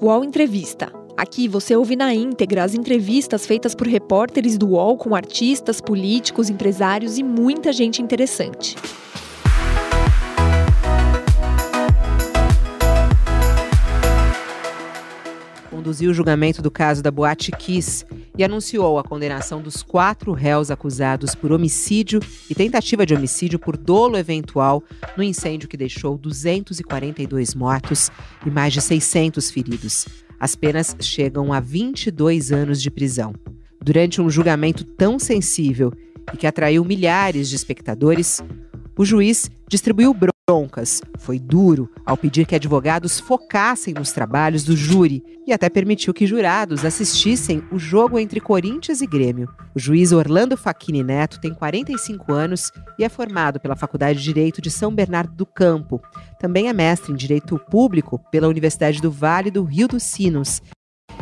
UOL Entrevista. Aqui você ouve na íntegra as entrevistas feitas por repórteres do UOL com artistas, políticos, empresários e muita gente interessante. Conduziu o julgamento do caso da Boate Kiss e anunciou a condenação dos quatro réus acusados por homicídio e tentativa de homicídio por dolo eventual no incêndio que deixou 242 mortos e mais de 600 feridos. As penas chegam a 22 anos de prisão. Durante um julgamento tão sensível e que atraiu milhares de espectadores, o juiz distribuiu broncas, foi duro ao pedir que advogados focassem nos trabalhos do júri e até permitiu que jurados assistissem o jogo entre Corinthians e Grêmio. O juiz Orlando Facchini Neto tem 45 anos e é formado pela Faculdade de Direito de São Bernardo do Campo. Também é mestre em Direito Público pela Universidade do Vale do Rio dos Sinos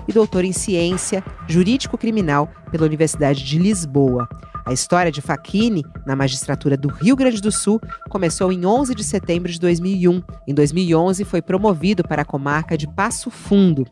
e doutor em Ciência Jurídico-Criminal pela Universidade de Lisboa. A história de Facchini na magistratura do Rio Grande do Sul começou em 11 de setembro de 2001. Em 2011 foi promovido para a comarca de Passo Fundo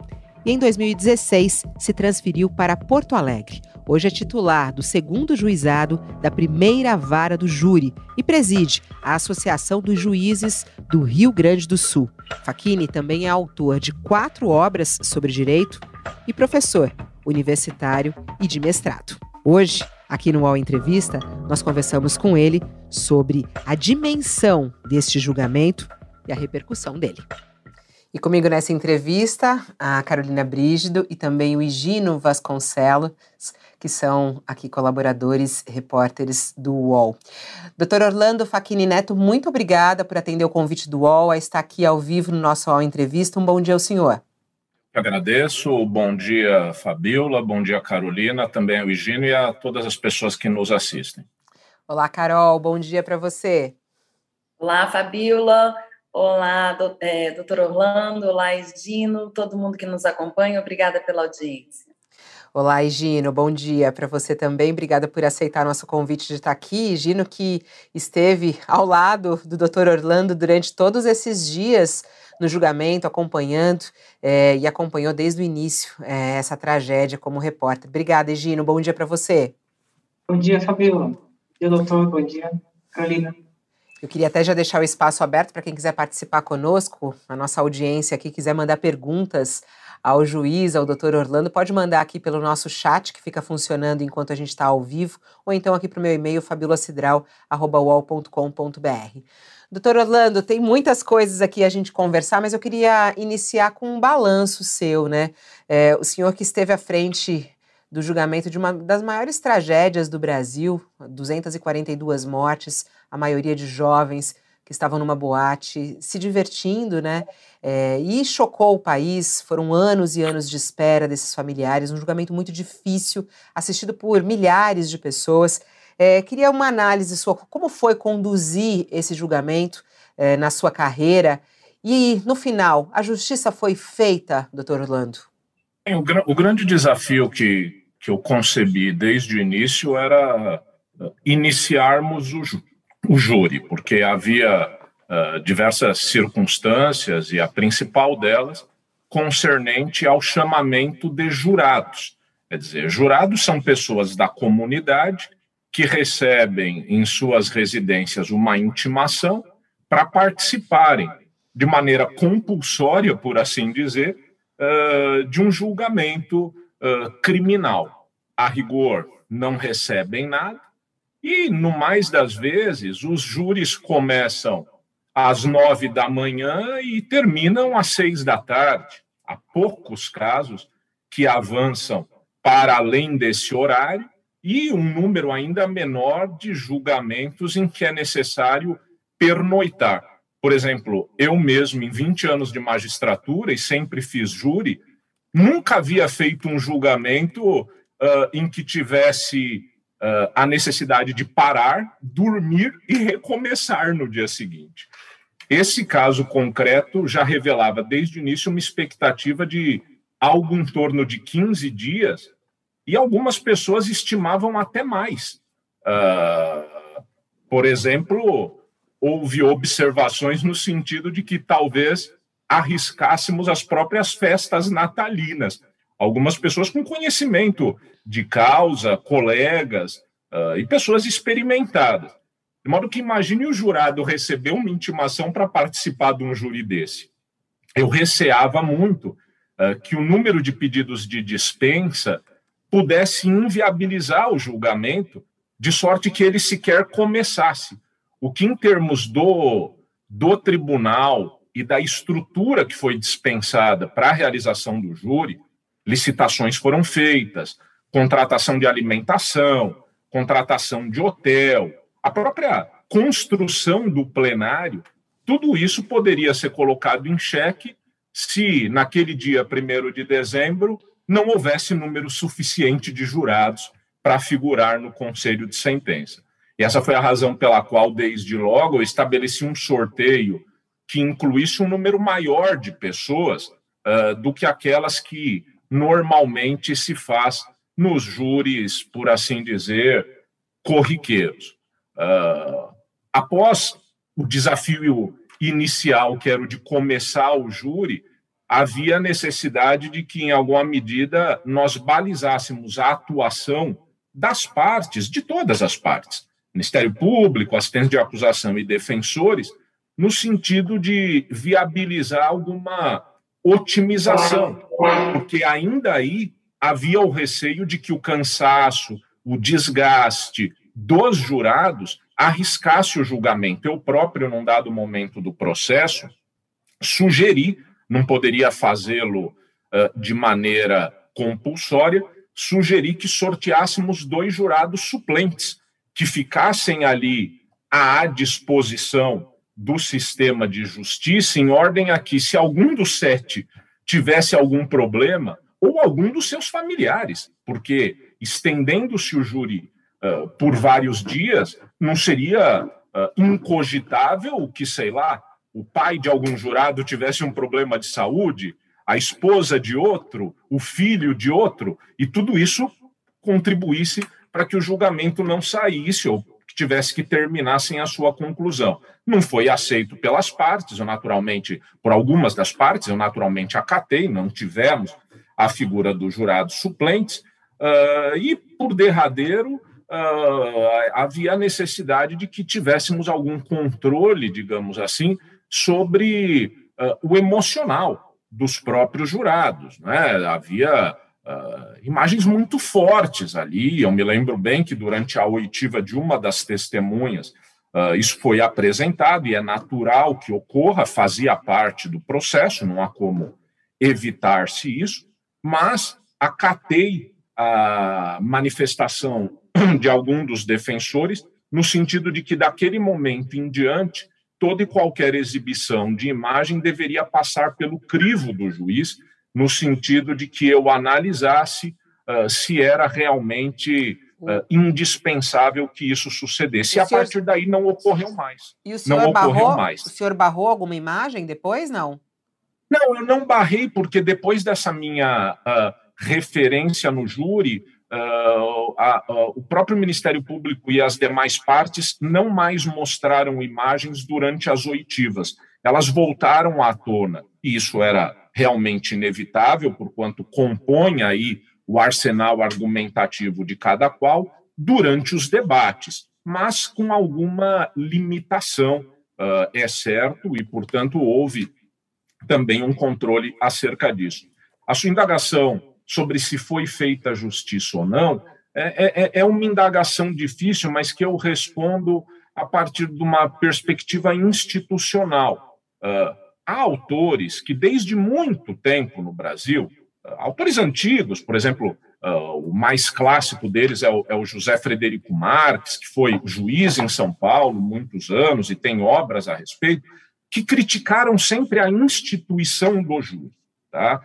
e em 2016 se transferiu para Porto Alegre. Hoje é titular do segundo juizado da primeira vara do júri e preside a Associação dos Juízes do Rio Grande do Sul. Facchini também é autor de quatro obras sobre direito e professor universitário e de mestrado. Hoje, Aqui no UOL Entrevista, nós conversamos com ele sobre a dimensão deste julgamento e a repercussão dele. E comigo nessa entrevista, a Carolina Brígido e também o Higino Vasconcelos, que são aqui colaboradores, repórteres do UOL. Doutor Orlando Facchini Neto, muito obrigada por atender o convite do UOL a estar aqui ao vivo no nosso UOL Entrevista. Um bom dia ao senhor. Agradeço. Bom dia, Fabiola. Bom dia, Carolina. Também ao Higino e a todas as pessoas que nos assistem. Olá, Carol. Bom dia para você. Olá, Fabiola. Olá, é, doutor Orlando. Olá, Higino. Todo mundo que nos acompanha. Obrigada pela audiência. Olá, Higino, bom dia para você também. Obrigada por aceitar nosso convite de estar aqui. Higino, que esteve ao lado do Dr. Orlando durante todos esses dias no julgamento, acompanhando é, e acompanhou desde o início é, essa tragédia como repórter. Obrigada, Egino. Bom dia para você. Bom dia, Fabiola. Bom dia, doutor. Bom dia, Carolina. Eu queria até já deixar o espaço aberto para quem quiser participar conosco, a nossa audiência aqui, quiser mandar perguntas ao juiz, ao doutor Orlando, pode mandar aqui pelo nosso chat, que fica funcionando enquanto a gente está ao vivo, ou então aqui para o meu e-mail, fabiolacidral.com.br. Doutor Orlando, tem muitas coisas aqui a gente conversar, mas eu queria iniciar com um balanço seu, né? É, o senhor que esteve à frente do julgamento de uma das maiores tragédias do Brasil, 242 mortes, a maioria de jovens que estavam numa boate se divertindo, né? É, e chocou o país. Foram anos e anos de espera desses familiares, um julgamento muito difícil, assistido por milhares de pessoas. É, queria uma análise sua, como foi conduzir esse julgamento é, na sua carreira e, no final, a justiça foi feita, doutor Orlando? O, o grande desafio que, que eu concebi desde o início era uh, iniciarmos o, o júri, porque havia uh, diversas circunstâncias e a principal delas concernente ao chamamento de jurados. Quer dizer, jurados são pessoas da comunidade que recebem em suas residências uma intimação para participarem de maneira compulsória, por assim dizer, de um julgamento criminal. A rigor, não recebem nada, e, no mais das vezes, os júris começam às nove da manhã e terminam às seis da tarde. Há poucos casos que avançam para além desse horário, e um número ainda menor de julgamentos em que é necessário pernoitar. Por exemplo, eu mesmo, em 20 anos de magistratura e sempre fiz júri, nunca havia feito um julgamento uh, em que tivesse uh, a necessidade de parar, dormir e recomeçar no dia seguinte. Esse caso concreto já revelava desde o início uma expectativa de algo em torno de 15 dias e algumas pessoas estimavam até mais. Uh, por exemplo, houve observações no sentido de que talvez arriscássemos as próprias festas natalinas. Algumas pessoas com conhecimento de causa, colegas uh, e pessoas experimentadas. De modo que imagine o jurado receber uma intimação para participar de um júri desse. Eu receava muito uh, que o número de pedidos de dispensa pudesse inviabilizar o julgamento, de sorte que ele sequer começasse. O que, em termos do, do tribunal e da estrutura que foi dispensada para a realização do júri, licitações foram feitas, contratação de alimentação, contratação de hotel, a própria construção do plenário, tudo isso poderia ser colocado em xeque se, naquele dia 1 de dezembro, não houvesse número suficiente de jurados para figurar no conselho de sentença. E essa foi a razão pela qual, desde logo, eu estabeleci um sorteio que incluísse um número maior de pessoas uh, do que aquelas que normalmente se faz nos júris, por assim dizer, corriqueiros. Uh, após o desafio inicial, que era o de começar o júri, havia necessidade de que, em alguma medida, nós balizássemos a atuação das partes, de todas as partes, Ministério Público, assistentes de acusação e defensores, no sentido de viabilizar alguma otimização, porque ainda aí havia o receio de que o cansaço, o desgaste dos jurados arriscasse o julgamento. Eu próprio, num dado momento do processo, sugeri, não poderia fazê-lo uh, de maneira compulsória, sugeri que sorteássemos dois jurados suplentes, que ficassem ali à disposição do sistema de justiça, em ordem a que, se algum dos sete tivesse algum problema, ou algum dos seus familiares, porque estendendo-se o júri uh, por vários dias, não seria uh, incogitável que, sei lá, o pai de algum jurado tivesse um problema de saúde, a esposa de outro, o filho de outro, e tudo isso contribuísse para que o julgamento não saísse ou que tivesse que terminar sem a sua conclusão. Não foi aceito pelas partes, eu naturalmente, por algumas das partes, eu naturalmente acatei, não tivemos a figura dos jurados suplentes, uh, e por derradeiro, uh, havia a necessidade de que tivéssemos algum controle, digamos assim, sobre uh, o emocional dos próprios jurados. Né? Havia Uh, imagens muito fortes ali. Eu me lembro bem que durante a oitiva de uma das testemunhas, uh, isso foi apresentado e é natural que ocorra, fazia parte do processo, não há como evitar-se isso, mas acatei a manifestação de algum dos defensores no sentido de que daquele momento em diante toda e qualquer exibição de imagem deveria passar pelo crivo do juiz no sentido de que eu analisasse uh, se era realmente uh, indispensável que isso sucedesse. E, a senhor... partir daí não ocorreu mais. E o senhor não barrou, ocorreu mais. O senhor barrou alguma imagem depois, não? Não, eu não barrei, porque depois dessa minha uh, referência no júri, Uh, a, o próprio Ministério Público e as demais partes não mais mostraram imagens durante as oitivas. Elas voltaram à tona. E isso era realmente inevitável, porquanto compõe aí o arsenal argumentativo de cada qual durante os debates, mas com alguma limitação, uh, é certo, e, portanto, houve também um controle acerca disso. A sua indagação sobre se foi feita justiça ou não é, é, é uma indagação difícil, mas que eu respondo a partir de uma perspectiva institucional. Uh, há autores que, desde muito tempo no Brasil, autores antigos, por exemplo, uh, o mais clássico deles é o, é o, José Frederico Marques, que foi juiz em São Paulo muitos anos e tem obras a respeito, que criticaram sempre a instituição do júri. Tá?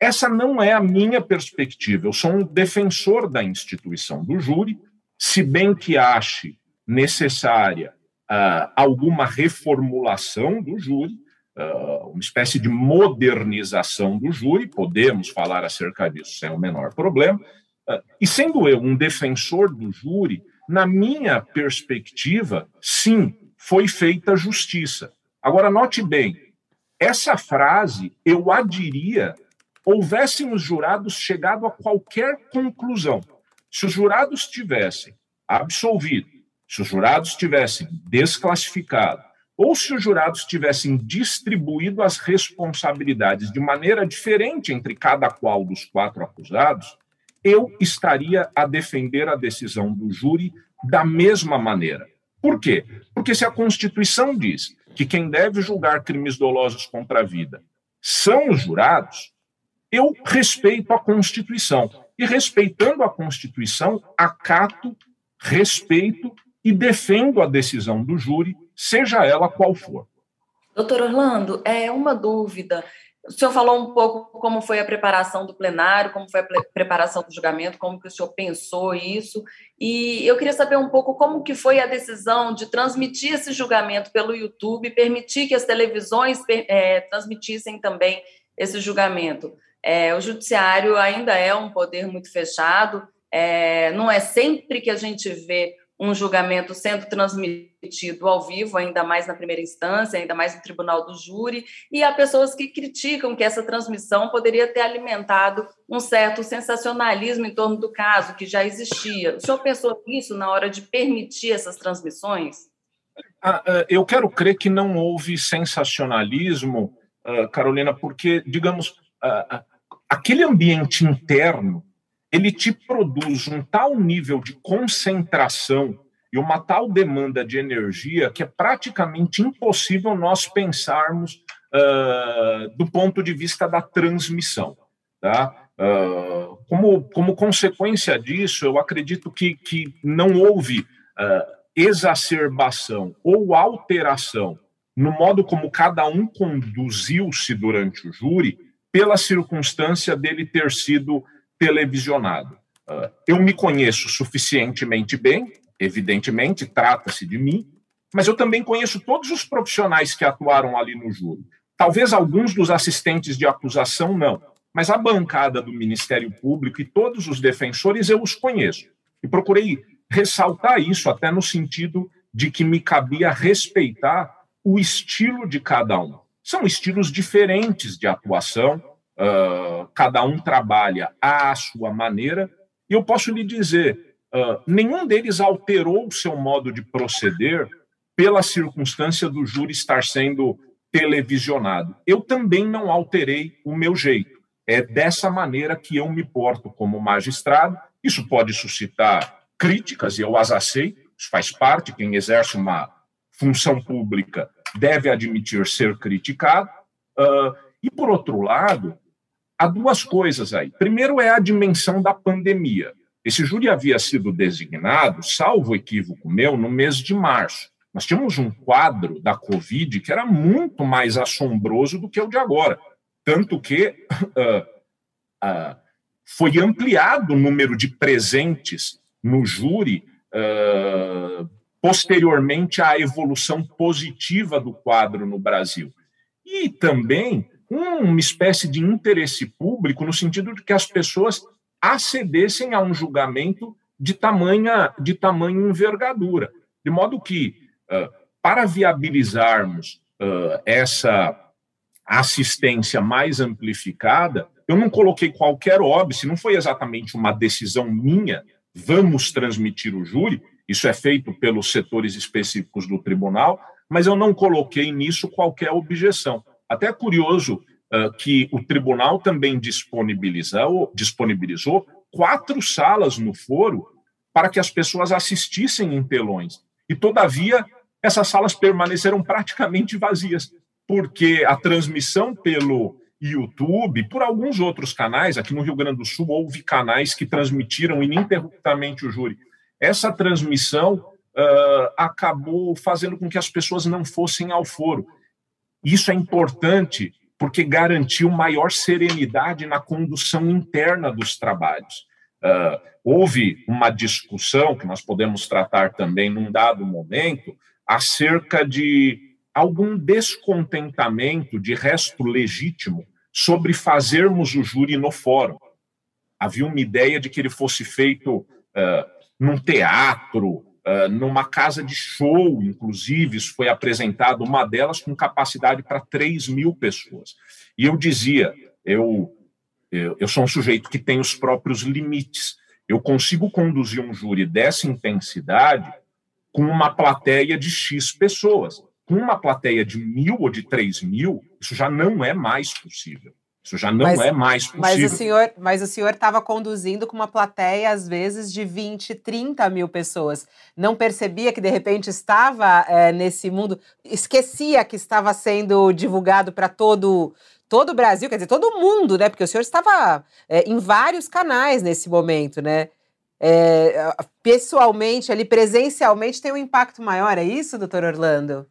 Essa não é a minha perspectiva. Eu sou um defensor da instituição do júri, se bem que ache necessária uh, alguma reformulação do júri, uma espécie de modernização do júri, podemos falar acerca disso sem o menor problema. Uh, e sendo eu um defensor do júri, na minha perspectiva, sim, foi feita justiça. Agora, note bem, essa frase eu adiria houvessem os jurados chegado a qualquer conclusão. Se os jurados tivessem absolvido, se os jurados tivessem desclassificado, ou se os jurados tivessem distribuído as responsabilidades de maneira diferente entre cada qual dos quatro acusados, eu estaria a defender a decisão do júri da mesma maneira. Por quê? Porque se a Constituição diz que quem deve julgar crimes dolosos contra a vida são os jurados, eu respeito a Constituição. E respeitando a Constituição, acato, respeito e defendo a decisão do júri, seja ela qual for. Doutor Orlando, é uma dúvida. O senhor falou um pouco como foi a preparação do plenário, como foi a preparação do julgamento, como que o senhor pensou isso, e eu queria saber um pouco como que foi a decisão de transmitir esse julgamento pelo YouTube, permitir que as televisões é, transmitissem também esse julgamento. É, o judiciário ainda é um poder muito fechado, é, não é sempre que a gente vê um julgamento sendo transmitido ao vivo, ainda mais na primeira instância, ainda mais no tribunal do júri, e há pessoas que criticam que essa transmissão poderia ter alimentado um certo sensacionalismo em torno do caso, que já existia. O senhor pensou nisso na hora de permitir essas transmissões? Ah, ah, eu quero crer que não houve sensacionalismo, ah, Carolina, porque, digamos, aquele ambiente interno ele te produz um tal nível de concentração e uma tal demanda de energia que é praticamente impossível nós pensarmos uh, do ponto de vista da transmissão. Tá? Uh, como, como consequência disso, eu acredito que, que não houve uh, exacerbação ou alteração no modo como cada um conduziu-se durante o júri, pela circunstância dele ter sido televisionado. Uh, eu me conheço suficientemente bem, evidentemente, trata-se de mim, mas eu também conheço todos os profissionais que atuaram ali no júri. Talvez alguns dos assistentes de acusação não, mas a bancada do Ministério Público e todos os defensores eu os conheço. E procurei ressaltar isso até no sentido de que me cabia respeitar o estilo de cada um. São estilos diferentes de atuação, uh, cada um trabalha à sua maneira, e eu posso lhe dizer: uh, nenhum deles alterou o seu modo de proceder pela circunstância do júri estar sendo televisionado. Eu também não alterei o meu jeito. É dessa maneira que eu me porto como magistrado. Isso pode suscitar críticas, e eu as aceito, isso faz parte. Quem exerce uma função pública deve admitir ser criticado. Uh, e, por outro lado, há duas coisas aí. Primeiro é a dimensão da pandemia. Esse júri havia sido designado, salvo equívoco meu, no mês de março. Nós tínhamos um quadro da Covid que era muito mais assombroso do que o de agora. Tanto que uh, uh, foi ampliado o número de presentes no júri uh, posteriormente à evolução positiva do quadro no Brasil. E também uma espécie de interesse público no sentido de que as pessoas acedessem a um julgamento de tamanha, de tamanha envergadura. De modo que, para viabilizarmos essa assistência mais amplificada, eu não coloquei qualquer óbice, não foi exatamente uma decisão minha, vamos transmitir o júri, isso é feito pelos setores específicos do tribunal, mas eu não coloquei nisso qualquer objeção. Até é curioso uh, que o tribunal também disponibilizou, disponibilizou quatro salas no foro para que as pessoas assistissem em telões. E, todavia, essas salas permaneceram praticamente vazias, porque a transmissão pelo YouTube, por alguns outros canais, aqui no Rio Grande do Sul, houve canais que transmitiram ininterruptamente o júri. Essa transmissão uh, acabou fazendo com que as pessoas não fossem ao foro. Isso é importante porque garantiu maior serenidade na condução interna dos trabalhos. Uh, houve uma discussão que nós podemos tratar também num dado momento acerca de algum descontentamento de resto legítimo sobre fazermos o júri no fórum. Havia uma ideia de que ele fosse feito uh, num teatro, uh, numa casa de show, inclusive, foi apresentado, uma delas com capacidade para 3 mil pessoas. E eu dizia, eu, eu, eu sou um sujeito que tem os próprios limites. Eu consigo conduzir um júri dessa intensidade com uma plateia de X pessoas. Com uma plateia de mil ou de três mil, isso já não é mais possível. Isso já não mas, é mais possível. Mas o senhor, mas o senhor estava conduzindo com uma plateia, às vezes, de 20, 30 mil pessoas. Não percebia que, de repente, estava é, nesse mundo, esquecia que estava sendo divulgado para todo todo o Brasil, quer dizer, todo mundo, né? Porque o senhor estava é, em vários canais nesse momento, né? É, pessoalmente, ali, presencialmente, tem um impacto maior, é isso, doutor Orlando?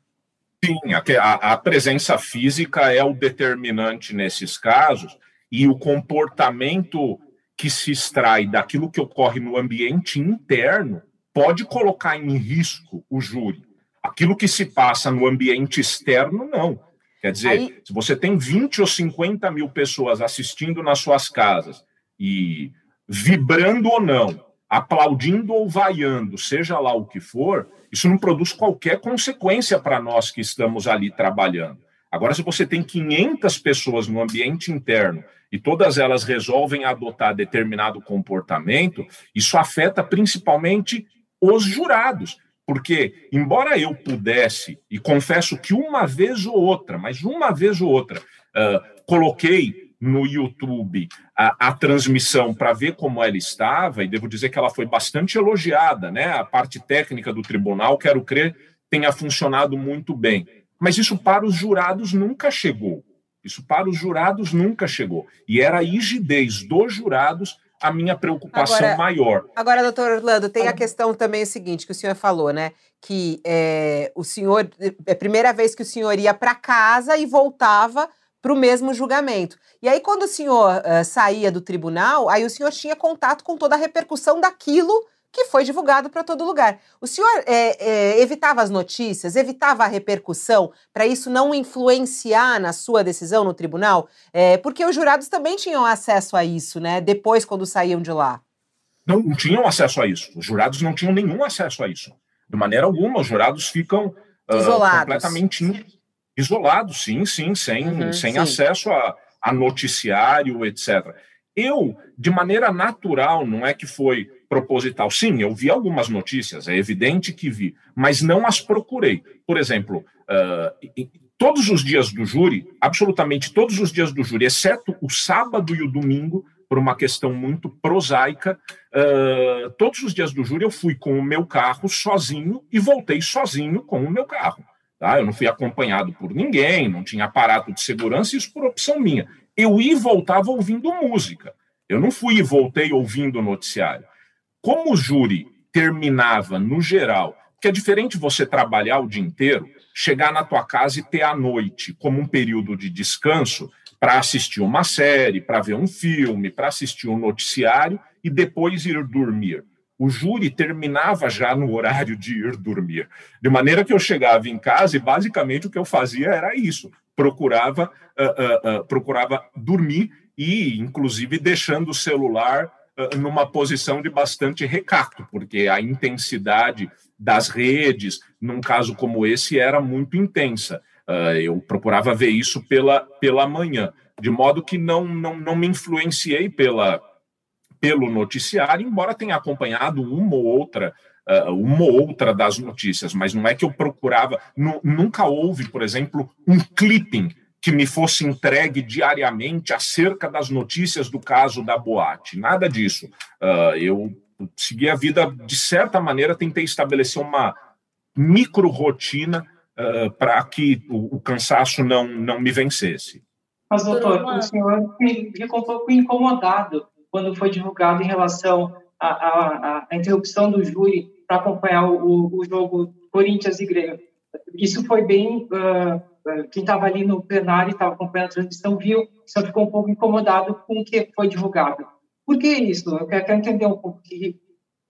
Sim, a, a presença física é o determinante nesses casos e o comportamento que se extrai daquilo que ocorre no ambiente interno pode colocar em risco o júri. Aquilo que se passa no ambiente externo, não. Quer dizer, Aí... se você tem 20 ou 50 mil pessoas assistindo nas suas casas e vibrando ou não, aplaudindo ou vaiando, seja lá o que for, isso não produz qualquer consequência para nós que estamos ali trabalhando. Agora, se você tem 500 pessoas no ambiente interno e todas elas resolvem adotar determinado comportamento, isso afeta principalmente os jurados. Porque, embora eu pudesse, e confesso que uma vez ou outra, mas uma vez ou outra, uh, coloquei no YouTube a, a transmissão para ver como ela estava, e devo dizer que ela foi bastante elogiada, né? A parte técnica do tribunal, quero crer, tenha funcionado muito bem. Mas isso para os jurados nunca chegou. Isso para os jurados nunca chegou. E era a rigidez dos jurados a minha preocupação agora, maior. Agora, doutor Orlando, tem a questão também o seguinte, que o senhor falou, né? Que é, o senhor, é a primeira vez que o senhor ia para casa e voltava para o mesmo julgamento. E aí, quando o senhor uh, saía do tribunal, aí o senhor tinha contato com toda a repercussão daquilo que foi divulgado para todo lugar. O senhor é, é, evitava as notícias, evitava a repercussão para isso não influenciar na sua decisão no tribunal? É, porque os jurados também tinham acesso a isso, né? Depois, quando saíam de lá. Não, não tinham acesso a isso. Os jurados não tinham nenhum acesso a isso. De maneira alguma, os jurados ficam uh, completamente Isolado, sim, sim, sem, uhum, sem sim. acesso a, a noticiário, etc. Eu, de maneira natural, não é que foi proposital. Sim, eu vi algumas notícias, é evidente que vi, mas não as procurei. Por exemplo, uh, todos os dias do júri, absolutamente todos os dias do júri, exceto o sábado e o domingo, por uma questão muito prosaica, uh, todos os dias do júri eu fui com o meu carro sozinho e voltei sozinho com o meu carro. Tá? Eu não fui acompanhado por ninguém, não tinha aparato de segurança, isso por opção minha. Eu ia e voltava ouvindo música. Eu não fui e voltei ouvindo o noticiário. Como o júri terminava, no geral, porque é diferente você trabalhar o dia inteiro, chegar na tua casa e ter a noite como um período de descanso para assistir uma série, para ver um filme, para assistir um noticiário e depois ir dormir o júri terminava já no horário de ir dormir. De maneira que eu chegava em casa e basicamente o que eu fazia era isso: procurava, uh, uh, uh, procurava dormir e, inclusive, deixando o celular numa posição de bastante recato, porque a intensidade das redes, num caso como esse, era muito intensa. eu procurava ver isso pela, pela manhã, de modo que não, não, não me influenciei pela pelo noticiário, embora tenha acompanhado uma ou outra uh, uma ou outra das notícias, mas não é que eu procurava, nunca houve, por exemplo, um clipping que me fosse entregue diariamente acerca das notícias do caso da boate, nada disso. Uh, eu segui a vida de certa maneira, tentei estabelecer uma micro rotina uh, para que o, o, cansaço não, não me vencesse. Mas, doutor, o senhor ficou um pouco incomodado quando foi divulgado em relação à, à, à interrupção do júri para acompanhar o, o, jogo Corinthians e Grêmio. Isso foi bem. Uh, quem estava ali no plenário estava acompanhando a transmissão viu, só ficou um pouco incomodado com o que foi divulgado. Por que isso? Eu quero, entender um pouco.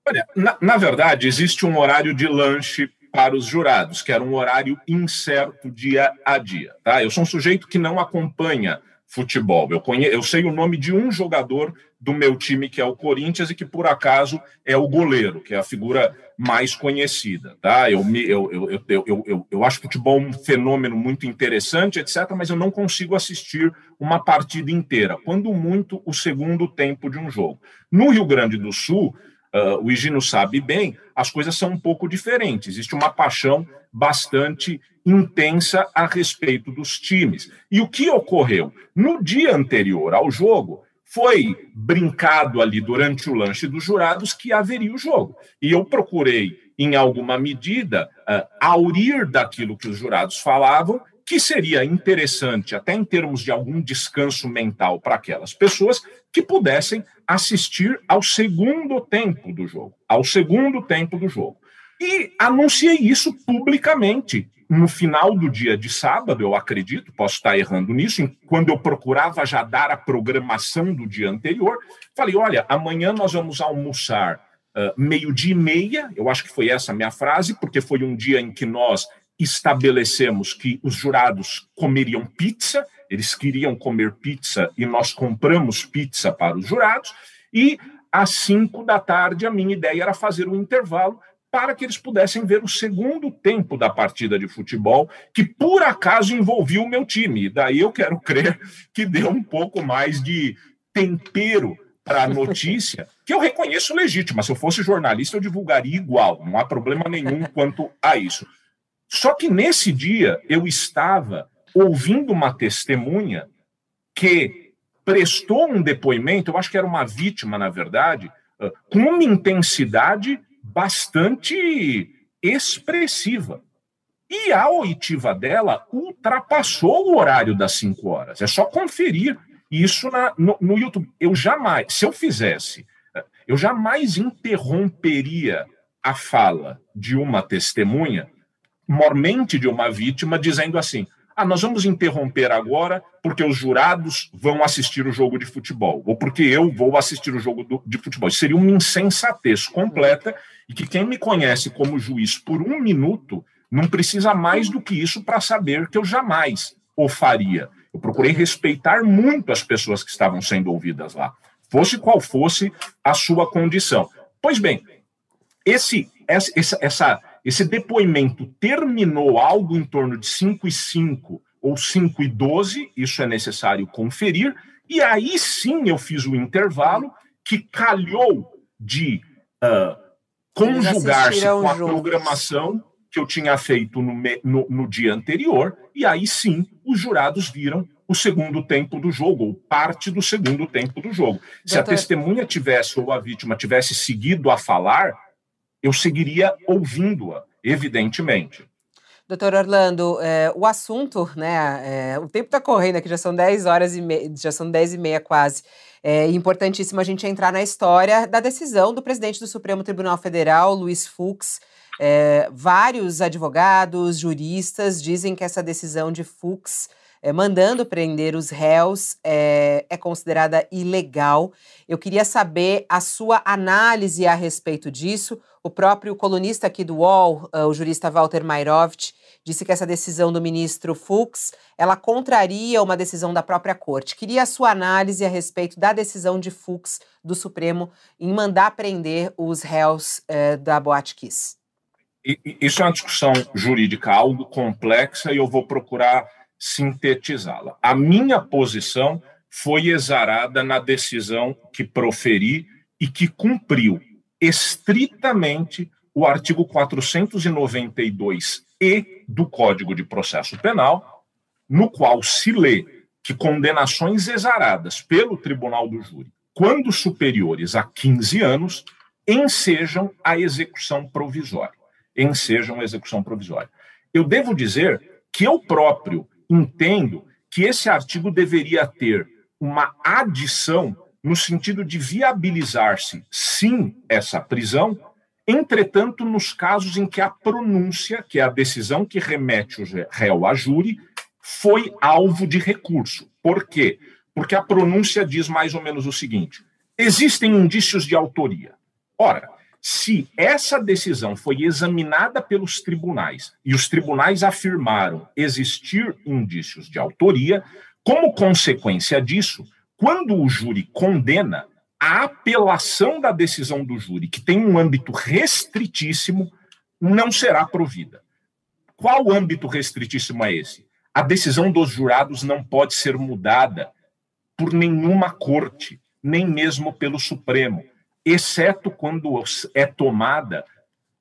Olha, na, na verdade, existe um horário de lanche para os jurados, que era um horário incerto dia a dia. Tá? Eu sou um sujeito que não acompanha futebol. Eu, conhe... eu sei o nome de um jogador do meu time, que é o Corinthians, e que por acaso é o goleiro, que é a figura mais conhecida. Tá? Eu, me, eu, eu, eu, eu, eu, eu acho futebol um fenômeno muito interessante, etc., mas eu não consigo assistir uma partida inteira, quando muito o segundo tempo de um jogo. No Rio Grande do Sul, uh, o Higino sabe bem, as coisas são um pouco diferentes. Existe uma paixão bastante intensa a respeito dos times. E o que ocorreu? No dia anterior ao jogo, foi brincado ali durante o lanche dos jurados que haveria o jogo. E eu procurei, em alguma medida, uh, aurir daquilo que os jurados falavam, que seria interessante, até em termos de algum descanso mental para aquelas pessoas que pudessem assistir ao segundo tempo do jogo. Ao segundo tempo do jogo. E anunciei isso publicamente no final do dia de sábado, eu acredito, posso estar errando nisso, quando eu procurava já dar a programação do dia anterior, falei: olha, amanhã nós vamos almoçar uh, meio-dia e meia, eu acho que foi essa a minha frase, porque foi um dia em que nós estabelecemos que os jurados comeriam pizza, eles queriam comer pizza e nós compramos pizza para os jurados, e às cinco da tarde a minha ideia era fazer um intervalo para que eles pudessem ver o segundo tempo da partida de futebol, que por acaso envolvia o meu time. E daí eu quero crer que deu um pouco mais de tempero para a notícia, que eu reconheço legítima. Se eu fosse jornalista, eu divulgaria igual, não há problema nenhum quanto a isso. Só que nesse dia eu estava ouvindo uma testemunha que prestou um depoimento, eu acho que era uma vítima, na verdade, com uma intensidade bastante expressiva. E a oitiva dela ultrapassou o horário das cinco horas. É só conferir isso na, no, no YouTube. Eu jamais, se eu fizesse, eu jamais interromperia a fala de uma testemunha, mormente de uma vítima, dizendo assim: ah, nós vamos interromper agora porque os jurados vão assistir o jogo de futebol, ou porque eu vou assistir o jogo do, de futebol. Isso seria uma insensatez completa e que quem me conhece como juiz por um minuto não precisa mais do que isso para saber que eu jamais o faria. Eu procurei respeitar muito as pessoas que estavam sendo ouvidas lá, fosse qual fosse a sua condição. Pois bem, esse, essa, essa esse depoimento terminou algo em torno de 5 e 5 ou 5 e 12, isso é necessário conferir, e aí sim eu fiz o intervalo que calhou de uh, conjugar-se com a juntos. programação que eu tinha feito no, no, no, dia anterior, e aí sim os jurados viram o segundo tempo do jogo, ou parte do segundo tempo do jogo. Doutor... Se a testemunha tivesse ou a vítima tivesse seguido a falar, eu seguiria ouvindo-a, evidentemente. Doutor Orlando, é, o assunto, né? É, o tempo está correndo aqui, já são 10 horas e meia, já são 10 e meia quase. É importantíssimo a gente entrar na história da decisão do presidente do Supremo Tribunal Federal, Luiz Fux. É, vários advogados, juristas dizem que essa decisão de Fux é, mandando prender os réus é, é, considerada ilegal. Eu queria saber a sua análise a respeito disso. O próprio colunista aqui do UOL, uh, o jurista Walter Mairovich, disse que essa decisão do ministro Fux ela contraria uma decisão da própria corte. Queria a sua análise a respeito da decisão de Fux do Supremo em mandar prender os réus da Boate Kiss. Isso é uma discussão jurídica algo complexa e eu vou procurar sintetizá-la. A minha posição foi exarada na decisão que proferi e que cumpriu estritamente o artigo 492-E do Código de Processo Penal, no qual se lê que condenações exaradas pelo Tribunal do Júri, quando superiores a 15 anos, ensejam a execução provisória. Ensejam a execução provisória. Eu devo dizer que eu próprio entendo que esse artigo deveria ter uma adição no sentido de viabilizar-se, sim, essa prisão, entretanto, nos casos em que a pronúncia, que é a decisão que remete o réu a júri, foi alvo de recurso. Por quê? Porque a pronúncia diz mais ou menos o seguinte: existem indícios de autoria. Ora, se essa decisão foi examinada pelos tribunais e os tribunais afirmaram existir indícios de autoria, Como consequência disso, quando o júri condena, a apelação da decisão do júri, que tem um âmbito restritíssimo, não será provida. Qual âmbito restritíssimo é esse? A decisão dos jurados não pode ser mudada por nenhuma corte, nem mesmo pelo Supremo, exceto quando é tomada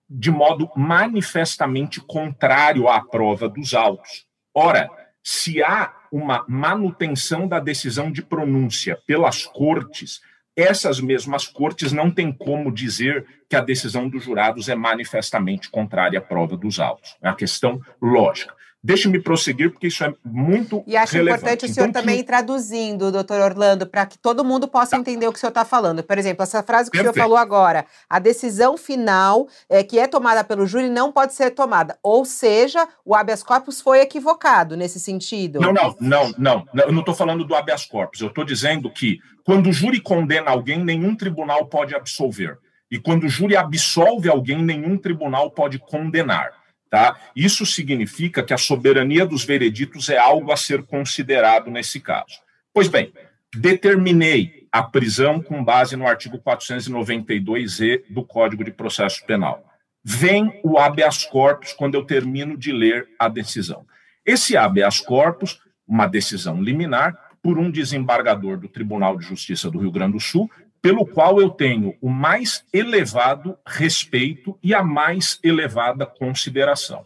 de modo manifestamente contrário à prova dos autos. Ora, se há uma manutenção da decisão de pronúncia pelas cortes, essas mesmas cortes não têm como dizer que a decisão dos jurados é manifestamente contrária à prova dos autos. É uma questão lógica. Deixe-me prosseguir, porque isso é muito E acho relevante. importante o senhor então, também que... ir traduzindo, doutor Orlando, para que todo mundo possa tá. entender o que o senhor está falando. Por exemplo, essa frase que Perfeito. o senhor falou agora, a decisão final é, que é tomada pelo júri não pode ser tomada. Ou seja, o habeas corpus foi equivocado nesse sentido. Não, não, não, não. Eu não estou falando do habeas corpus. Eu estou dizendo que quando o júri condena alguém, nenhum tribunal pode absolver. E quando o júri absolve alguém, nenhum tribunal pode condenar. Tá? Isso significa que a soberania dos vereditos é algo a ser considerado nesse caso. Pois bem, determinei a prisão com base no artigo 492-E do Código de Processo Penal. Vem o habeas corpus quando eu termino de ler a decisão. Esse habeas corpus, uma decisão liminar, por um desembargador do Tribunal de Justiça do Rio Grande do Sul, pelo qual eu tenho o mais elevado respeito e a mais elevada consideração.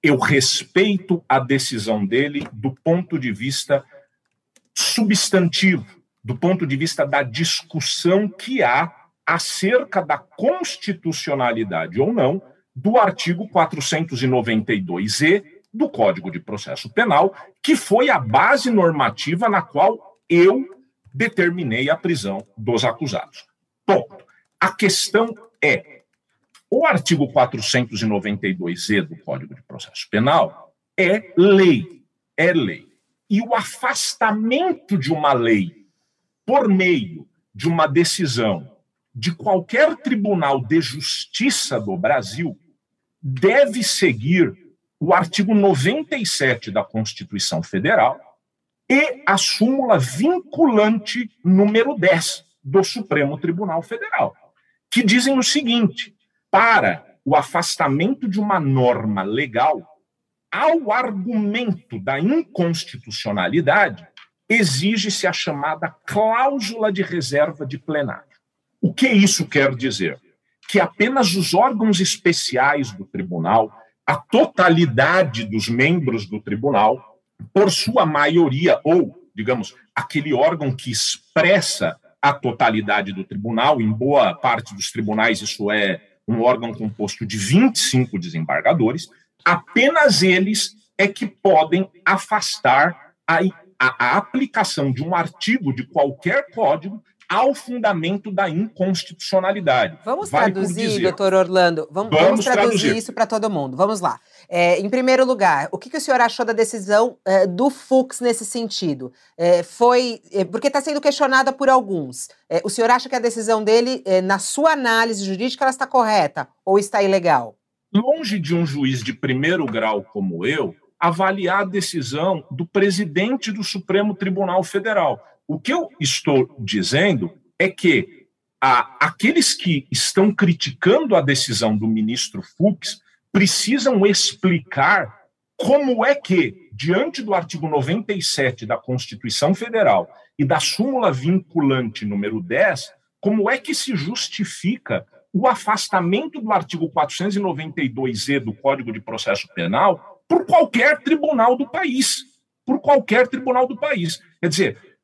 Eu respeito a decisão dele do ponto de vista substantivo, do ponto de vista da discussão que há acerca da constitucionalidade ou não do artigo 492-E do Código de Processo Penal, que foi a base normativa na qual eu determinei a prisão dos acusados. Ponto. A questão é: o artigo 492-E do Código de Processo Penal é lei, é lei. E o afastamento de uma lei por meio de uma decisão de qualquer tribunal de justiça do Brasil deve seguir o artigo 97 da Constituição Federal, e a súmula vinculante número 10 do Supremo Tribunal Federal, que dizem o seguinte: para o afastamento de uma norma legal, ao argumento da inconstitucionalidade, exige-se a chamada cláusula de reserva de plenário. O que isso quer dizer? Que apenas os órgãos especiais do tribunal, a totalidade dos membros do tribunal, por sua maioria, ou, digamos, aquele órgão que expressa a totalidade do tribunal, em boa parte dos tribunais isso é um órgão composto de 25 desembargadores, apenas eles é que podem afastar a, a, a aplicação de um artigo de qualquer código ao fundamento da inconstitucionalidade. Vamos vale traduzir, doutor Orlando? Vamos, vamos, vamos traduzir, traduzir, isso para todo mundo. Vamos lá. É, em primeiro lugar, o que, que, o senhor achou da decisão é, do Fux nesse sentido? É, foi é, porque está sendo questionada por alguns. É, o senhor acha que a decisão dele, é, na sua análise jurídica, ela está correta ou está ilegal? Longe de um juiz de primeiro grau como eu avaliar a decisão do presidente do Supremo Tribunal Federal. O que eu estou dizendo é que a, aqueles que estão criticando a decisão do ministro Fux precisam explicar como é que, diante do artigo 97 da Constituição Federal e da súmula vinculante número 10, como é que se justifica o afastamento do artigo 492-E do Código de Processo Penal por qualquer tribunal do país. Por qualquer tribunal do país. Quer dizer,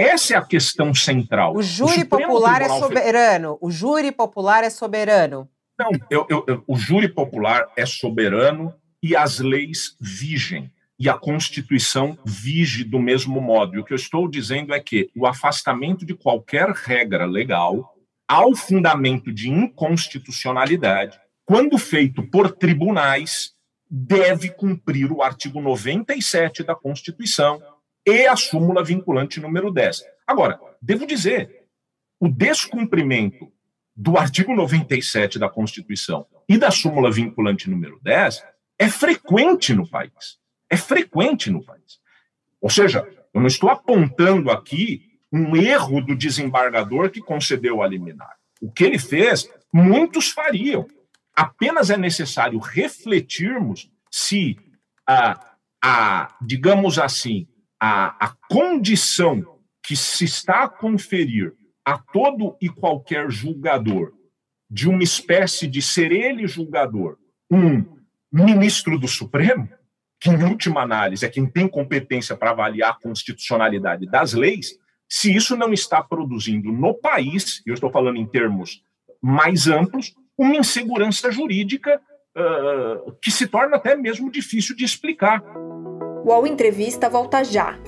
essa é a questão central. O júri o popular é soberano. O júri popular é soberano. Não, eu, eu, eu, o júri popular é soberano e as leis vigem. E a Constituição vige do mesmo modo. E o que eu estou dizendo é que o afastamento de qualquer regra legal ao fundamento de inconstitucionalidade, quando feito por tribunais, deve cumprir o artigo 97 da Constituição, e a súmula vinculante número 10. Agora, devo dizer, o descumprimento do artigo 97 da Constituição e da súmula vinculante número 10 é frequente no país. É frequente no país. Ou seja, Eu não estou apontando aqui um erro do desembargador que concedeu a liminar. O que ele fez, muitos fariam. Apenas é necessário refletirmos se a, a digamos assim, a, a condição que se está a conferir a todo e qualquer julgador de uma espécie de ser ele julgador, um ministro do Supremo, que em última análise é quem tem competência para avaliar a constitucionalidade das leis, se isso não está produzindo no país, e eu estou falando em termos mais amplos, uma insegurança jurídica uh, que se torna até mesmo difícil de explicar. O UOL Entrevista volta já.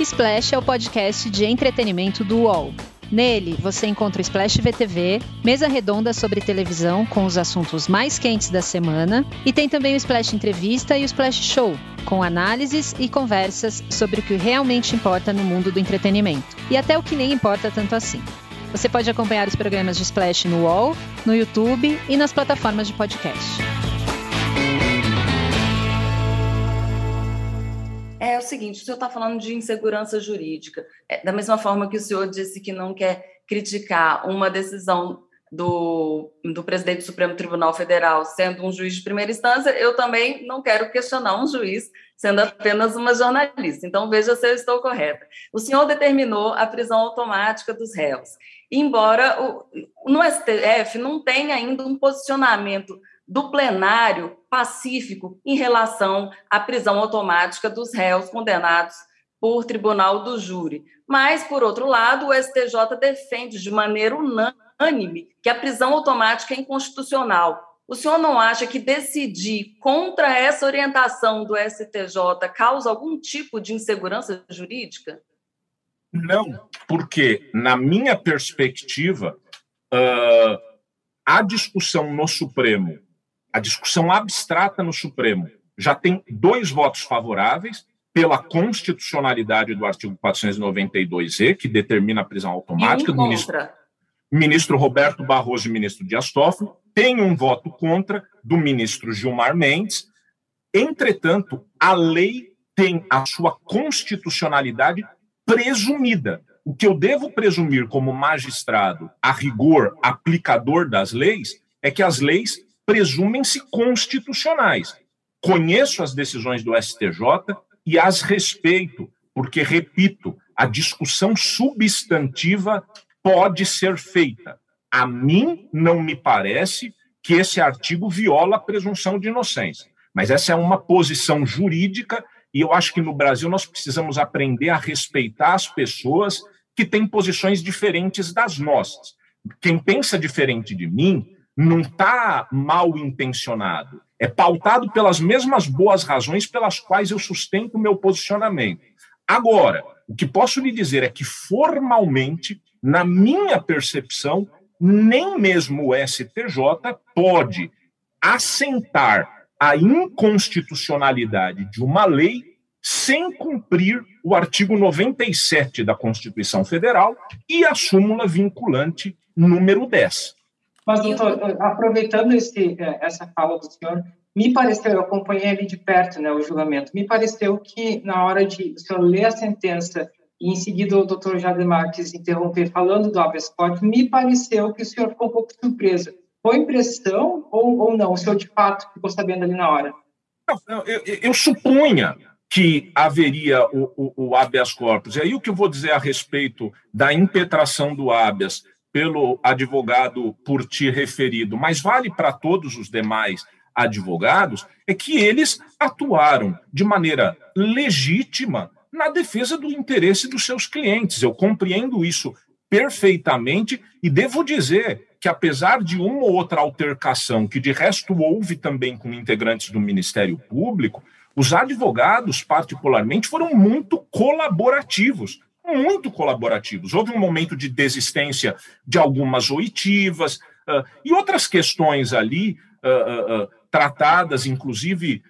Splash é o podcast de entretenimento do UOL. Nele, você encontra o Splash VTV, mesa redonda sobre televisão com os assuntos mais quentes da semana, e tem também o Splash Entrevista e o Splash Show, com análises e conversas sobre o que realmente importa no mundo do entretenimento, e até o que nem importa tanto assim. Você pode acompanhar os programas de Splash no UOL, no YouTube e nas plataformas de podcast. É o seguinte, o senhor está falando de insegurança jurídica. É, da mesma forma que o senhor disse que não quer criticar uma decisão do, do presidente do Supremo Tribunal Federal sendo um juiz de primeira instância, eu também não quero questionar um juiz sendo apenas uma jornalista. Então, veja se eu estou correta. O senhor determinou a prisão automática dos réus embora o, no STF não tenha ainda um posicionamento do plenário pacífico em relação à prisão automática dos réus condenados por tribunal do júri. Mas, por outro lado, o STJ defende de maneira unânime que a prisão automática é inconstitucional. O senhor não acha que decidir contra essa orientação do STJ causa algum tipo de insegurança jurídica? Não, porque, na minha perspectiva, uh, a discussão no Supremo, a discussão abstrata no Supremo, já tem dois votos favoráveis pela constitucionalidade do artigo 492E, que determina a prisão automática do ministro, ministro Roberto Barroso e ministro Dias Toffoli, tem um voto contra do ministro Gilmar Mendes. Entretanto, a lei tem a sua constitucionalidade presumida. O que eu devo presumir como magistrado, a rigor, aplicador das leis, é que as leis presumem-se constitucionais. Conheço as decisões do STJ e as respeito, porque, repito, a discussão substantiva pode ser feita. A mim não me parece que esse artigo viola a presunção de inocência, mas essa é uma posição jurídica e eu acho que no Brasil nós precisamos aprender a respeitar as pessoas que têm posições diferentes das nossas. Quem pensa diferente de mim não está mal intencionado, é pautado pelas mesmas boas razões pelas quais eu sustento o meu posicionamento. Agora, o que posso lhe dizer é que, formalmente, na minha percepção, nem mesmo o STJ pode assentar a inconstitucionalidade de uma lei sem cumprir o artigo 97 da Constituição Federal e a súmula vinculante número 10. Mas, doutor, aproveitando esse, eh, essa fala do senhor, me pareceu, eu acompanhei ali de perto né, o julgamento, me pareceu que na hora de o senhor ler a sentença e em seguida o doutor Jademar quis interromper falando do habeas corpus, me pareceu que o senhor ficou um pouco surpreso foi impressão ou, ou não? O senhor de fato ficou sabendo ali na hora? Eu, eu, eu, supunha que haveria o, o, o, habeas corpus. E aí o que eu vou dizer a respeito da impetração do habeas pelo advogado por ti referido, mas vale para todos os demais advogados, é que eles atuaram de maneira legítima na defesa do interesse dos seus clientes. Eu compreendo isso perfeitamente e devo dizer que, apesar de uma ou outra altercação, que de resto houve também com integrantes do Ministério Público, os advogados, particularmente, foram muito colaborativos. Muito colaborativos. Houve um momento de desistência de algumas oitivas uh, e outras questões ali uh, uh, tratadas, inclusive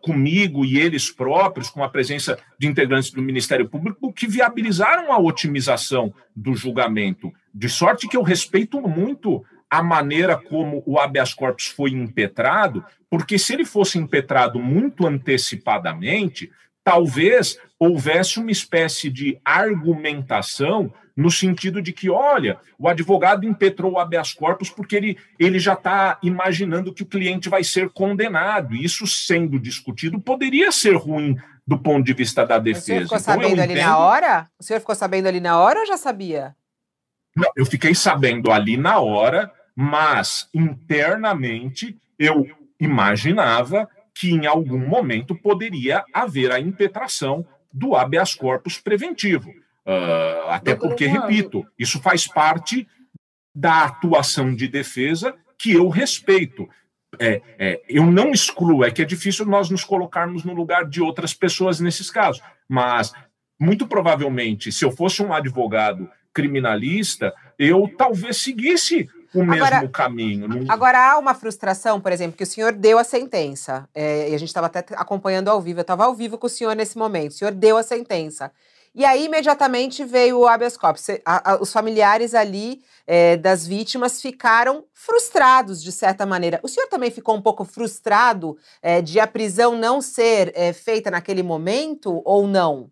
comigo e eles próprios, com a presença de integrantes do Ministério Público, que viabilizaram a otimização do julgamento. De sorte que eu respeito muito a maneira como o habeas corpus foi impetrado, porque se ele fosse impetrado muito antecipadamente, talvez houvesse uma espécie de argumentação no sentido de que, olha, o advogado impetrou o habeas corpus porque ele, ele já está imaginando que o cliente vai ser condenado. E isso sendo discutido poderia ser ruim do ponto de vista da defesa. O senhor ficou então, sabendo ali na hora? O senhor ficou sabendo ali na hora ou já sabia? Não, eu fiquei sabendo ali na hora, mas internamente eu imaginava que em algum momento poderia haver a impetração do habeas corpus preventivo. Uh, até porque, repito, isso faz parte da atuação de defesa que eu respeito. É, é, eu não excluo, é que é difícil nós nos colocarmos no lugar de outras pessoas nesses casos, mas muito provavelmente, se eu fosse um advogado criminalista, eu talvez seguisse o mesmo agora, caminho. Não... Agora, há uma frustração, por exemplo, que o senhor deu a sentença, é, e a gente estava até acompanhando ao vivo, eu estava ao vivo com o senhor nesse momento, o senhor deu a sentença. E aí, imediatamente, veio o habeas corpus. A, a, os familiares ali é, das vítimas ficaram frustrados, de certa maneira. O senhor também ficou um pouco frustrado é, de a prisão não ser é, feita naquele momento ou não?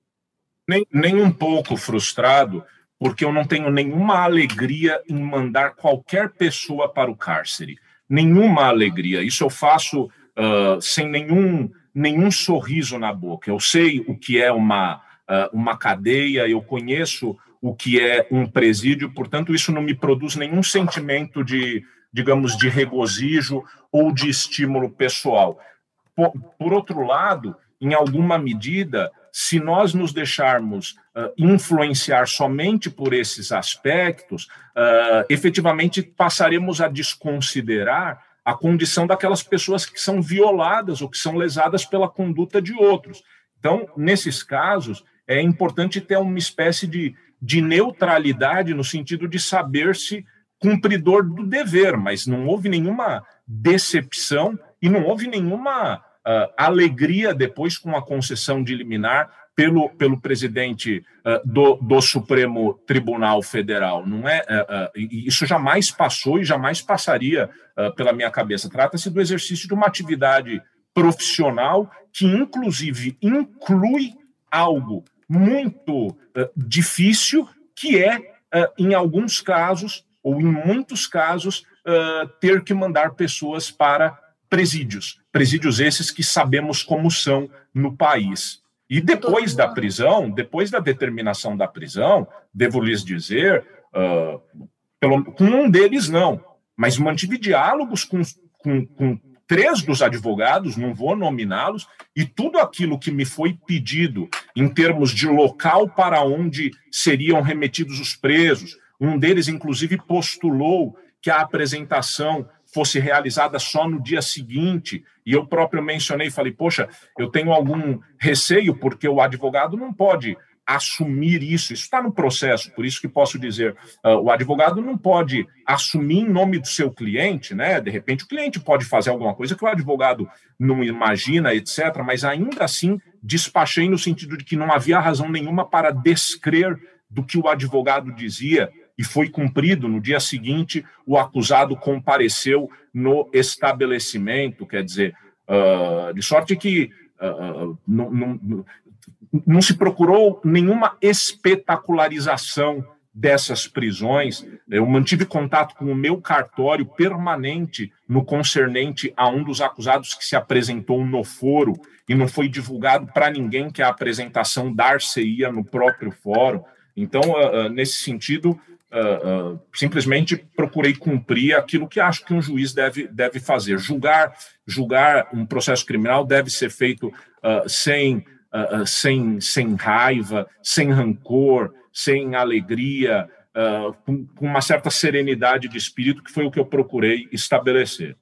Nem, nem um pouco frustrado, porque eu não tenho nenhuma alegria em mandar qualquer pessoa para o cárcere. Nenhuma alegria. Isso eu faço uh, sem nenhum, nenhum sorriso na boca. Eu sei o que é uma uh, uma cadeia, eu conheço o que é um presídio, portanto, isso não me produz nenhum sentimento de, digamos, de regozijo ou de estímulo pessoal. Por, por outro lado, em alguma medida, se nós nos deixarmos uh, influenciar somente por esses aspectos, uh, efetivamente passaremos a desconsiderar a condição daquelas pessoas que são violadas ou que são lesadas pela conduta de outros. Então, nesses casos, é importante ter uma espécie de, de neutralidade no sentido de saber-se cumpridor do dever, mas não houve nenhuma decepção e não houve nenhuma uh, alegria depois com a concessão de liminar pelo, pelo presidente uh, do, do Supremo Tribunal Federal. Não é uh, isso jamais passou e jamais passaria pela minha cabeça. Trata-se do exercício de uma atividade profissional que, inclusive, inclui algo muito uh, difícil, que é, uh, em alguns casos, ou em muitos casos, uh, ter que mandar pessoas para presídios. Presídios esses que sabemos como são no país. E depois da prisão, depois da determinação da prisão, devo lhes dizer, pelo, com um deles não, mas mantive diálogos com, com, com três dos advogados, não vou nominá-los, e tudo aquilo que me foi pedido em termos de local para onde seriam remetidos os presos, um deles, inclusive, postulou que a apresentação fosse realizada só no dia seguinte, e eu próprio mencionei, falei, poxa, eu tenho algum receio, porque o advogado não pode assumir isso. Isso está no processo, por isso que posso dizer, uh, o advogado não pode assumir em nome do seu cliente, né? De repente o cliente pode fazer alguma coisa que o advogado não imagina, etc. Mas ainda assim despachei no sentido de que não havia razão nenhuma para descrer do que o advogado dizia e foi cumprido. No dia seguinte, o acusado compareceu no estabelecimento, quer dizer, uh, de sorte que uh, não, não, não se procurou nenhuma espetacularização dessas prisões. Eu mantive contato com o meu cartório permanente no concernente a um dos acusados que se apresentou no foro e não foi divulgado para ninguém que a apresentação dar-se-ia no próprio fórum. Então, nesse sentido, uh, simplesmente procurei cumprir aquilo que acho que um juiz deve, deve fazer. Julgar, julgar um processo criminal deve ser feito sem uh, uh, sem, sem raiva, sem rancor, sem alegria, com, com, uma certa serenidade de espírito, que foi o que eu procurei estabelecer.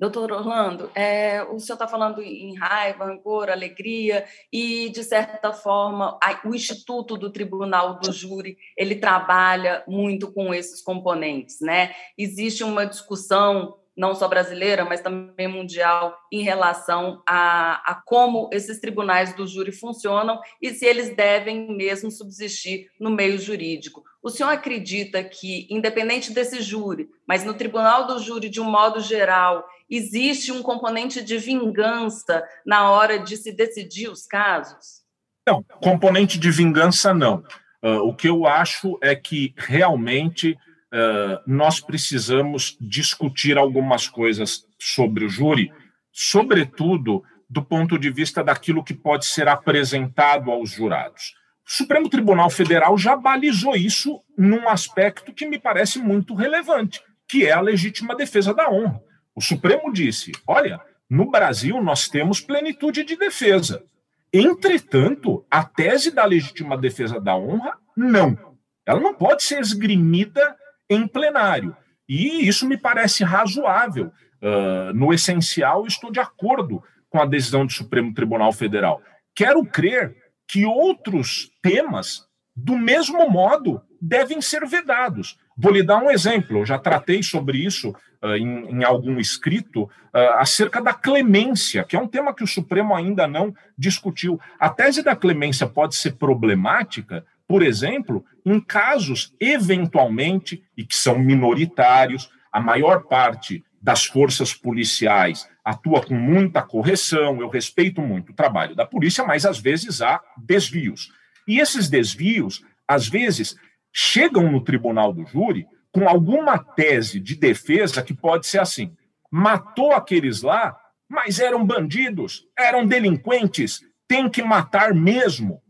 Doutor Orlando, é, o senhor está falando em raiva, rancor, alegria, e, de certa forma, a, o Instituto do Tribunal do Júri, ele trabalha muito com esses componentes, né? Existe uma discussão não só brasileira, mas também mundial, em relação a, a como esses tribunais do júri funcionam e se eles devem mesmo subsistir no meio jurídico. O senhor acredita que, independente desse júri, mas no tribunal do júri, de um modo geral, existe um componente de vingança na hora de se decidir os casos? Não, componente de vingança não. Uh, o que eu acho é que realmente uh, nós precisamos discutir algumas coisas sobre o júri, sobretudo do ponto de vista daquilo que pode ser apresentado aos jurados. O Supremo Tribunal Federal já balizou isso num aspecto que me parece muito relevante, que é a legítima defesa da honra. O Supremo disse: olha, no Brasil nós temos plenitude de defesa. Entretanto, a tese da legítima defesa da honra, não. Ela não pode ser esgrimida em plenário. E isso me parece razoável. Uh, no essencial, estou de acordo com a decisão do Supremo Tribunal Federal. Quero crer que outros temas, do mesmo modo, devem ser vedados. Vou lhe dar um exemplo, eu já tratei sobre isso uh, em, em, algum escrito, uh, acerca da clemência, que é um tema que o Supremo ainda não discutiu. A tese da clemência pode ser problemática por exemplo, em casos, eventualmente, e que são minoritários, a maior parte das forças policiais atua com muita correção, eu respeito muito o trabalho da polícia, mas às vezes há desvios. E esses desvios, às vezes, chegam no tribunal do júri com alguma tese de defesa que pode ser assim: matou aqueles lá, mas eram bandidos, eram delinquentes, tem que matar mesmo.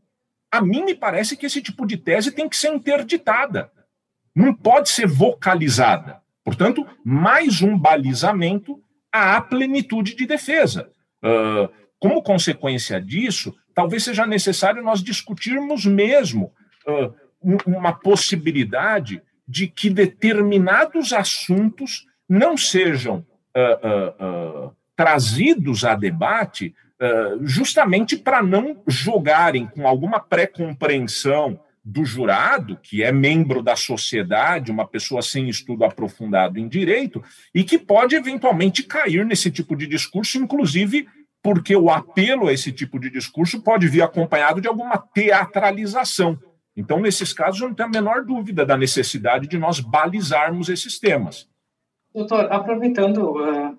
A mim me parece que esse tipo de tese tem que ser interditada. Não pode ser vocalizada. Portanto, mais um balizamento à plenitude de defesa. Uh, como consequência disso, talvez seja necessário nós discutirmos mesmo uh, uma possibilidade de que determinados assuntos não sejam uh, trazidos a debate justamente para não jogarem com alguma pré-compreensão do jurado, que é membro da sociedade, uma pessoa sem estudo aprofundado em direito, e que pode eventualmente cair nesse tipo de discurso, inclusive porque o apelo a esse tipo de discurso pode vir acompanhado de alguma teatralização. Então, nesses casos, eu não tenho a menor dúvida da necessidade de nós balizarmos esses temas. Doutor, aproveitando uh,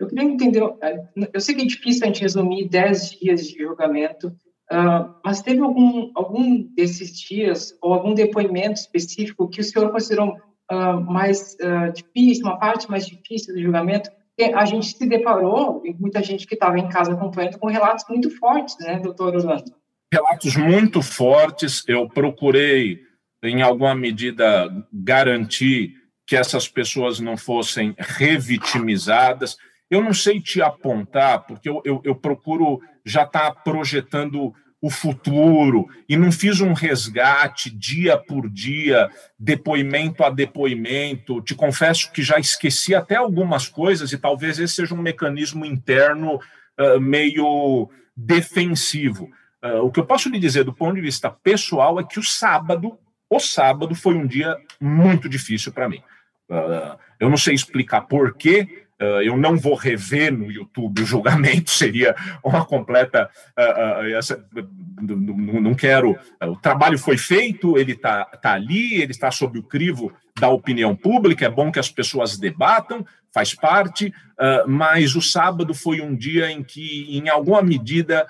eu queria entender, é, eu sei que é difícil a gente resumir 10 dias de julgamento, uh, mas teve algum, algum desses dias ou algum depoimento específico que o senhor considerou uh, mais uh, difícil, uma parte mais difícil do julgamento? a gente se deparou, e muita gente que estava em casa acompanhando, com relatos muito fortes, né, doutor Orlando? Relatos muito fortes, eu procurei, em alguma medida, garantir que essas pessoas não fossem revitimizadas, eu não sei te apontar, porque eu, eu, eu procuro já estar tá projetando o futuro e não fiz um resgate dia por dia, depoimento a depoimento. Te confesso que já esqueci até algumas coisas e talvez esse seja um mecanismo interno uh, meio defensivo. Uh, o que eu posso lhe dizer do ponto de vista pessoal é que o sábado, o sábado foi um dia muito difícil para mim. Uh, eu não sei explicar por quê, Uh, eu não vou rever no YouTube o julgamento, seria uma completa. Essa, não, não, quero. o trabalho foi feito, ele está tá ali, ele está sob o crivo da opinião pública. É bom que as pessoas debatam, faz parte, mas o sábado foi um dia em que, em alguma medida,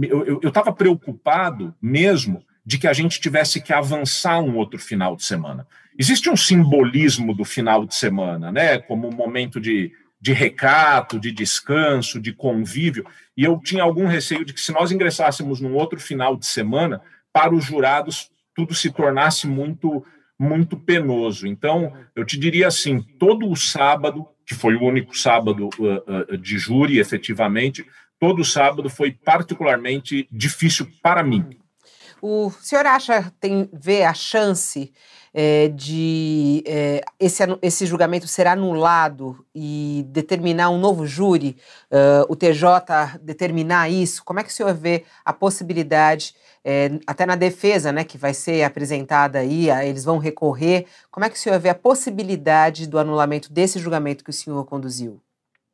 eu estava preocupado mesmo de que a gente tivesse que avançar um outro final de semana. Existe um simbolismo do final de semana, né? Como um momento de, de recato, de descanso, de convívio. E eu tinha algum receio de que se nós ingressássemos num outro final de semana, para os jurados tudo se tornasse muito muito penoso. Então, eu te diria assim, todo o sábado, que foi o único sábado uh, uh, de júri, efetivamente, todo o sábado foi particularmente difícil para mim. O senhor acha, tem, vê a chance é, de é, esse, esse julgamento ser anulado e determinar um novo júri, uh, o TJ determinar isso? Como é que o senhor vê a possibilidade, é, até na defesa, né, que vai ser apresentada aí, eles vão recorrer, como é que o senhor vê a possibilidade do anulamento desse julgamento que o senhor conduziu?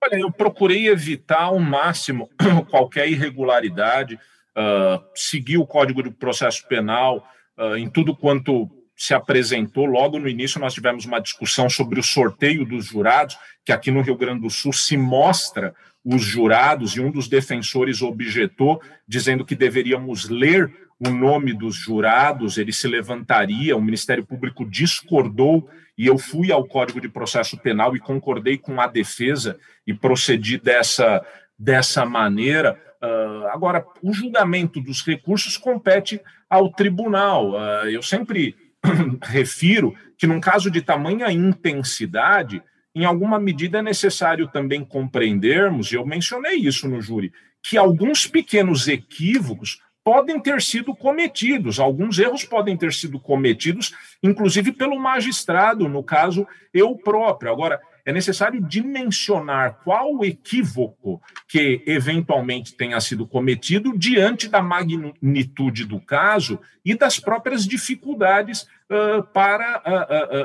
Olha, eu procurei evitar ao máximo qualquer irregularidade, uh, seguir o Código de Processo Penal uh, em tudo quanto se apresentou. Logo no início, nós tivemos uma discussão sobre o sorteio dos jurados, que aqui no Rio Grande do Sul se mostra os jurados, e um dos defensores objetou, dizendo que deveríamos ler o nome dos jurados, ele se levantaria, o Ministério Público discordou e eu fui ao Código de Processo Penal e concordei com a defesa e procedi dessa, dessa maneira. Uh, agora, o julgamento dos recursos compete ao tribunal. Uh, eu sempre refiro que, num caso de tamanha intensidade, em alguma medida é necessário também compreendermos, e eu mencionei isso no júri, que alguns pequenos equívocos podem ter sido cometidos, alguns erros podem ter sido cometidos, inclusive pelo magistrado, no caso, eu próprio. Agora, é necessário dimensionar qual o equívoco que eventualmente tenha sido cometido diante da magnitude do caso e das próprias dificuldades uh, para,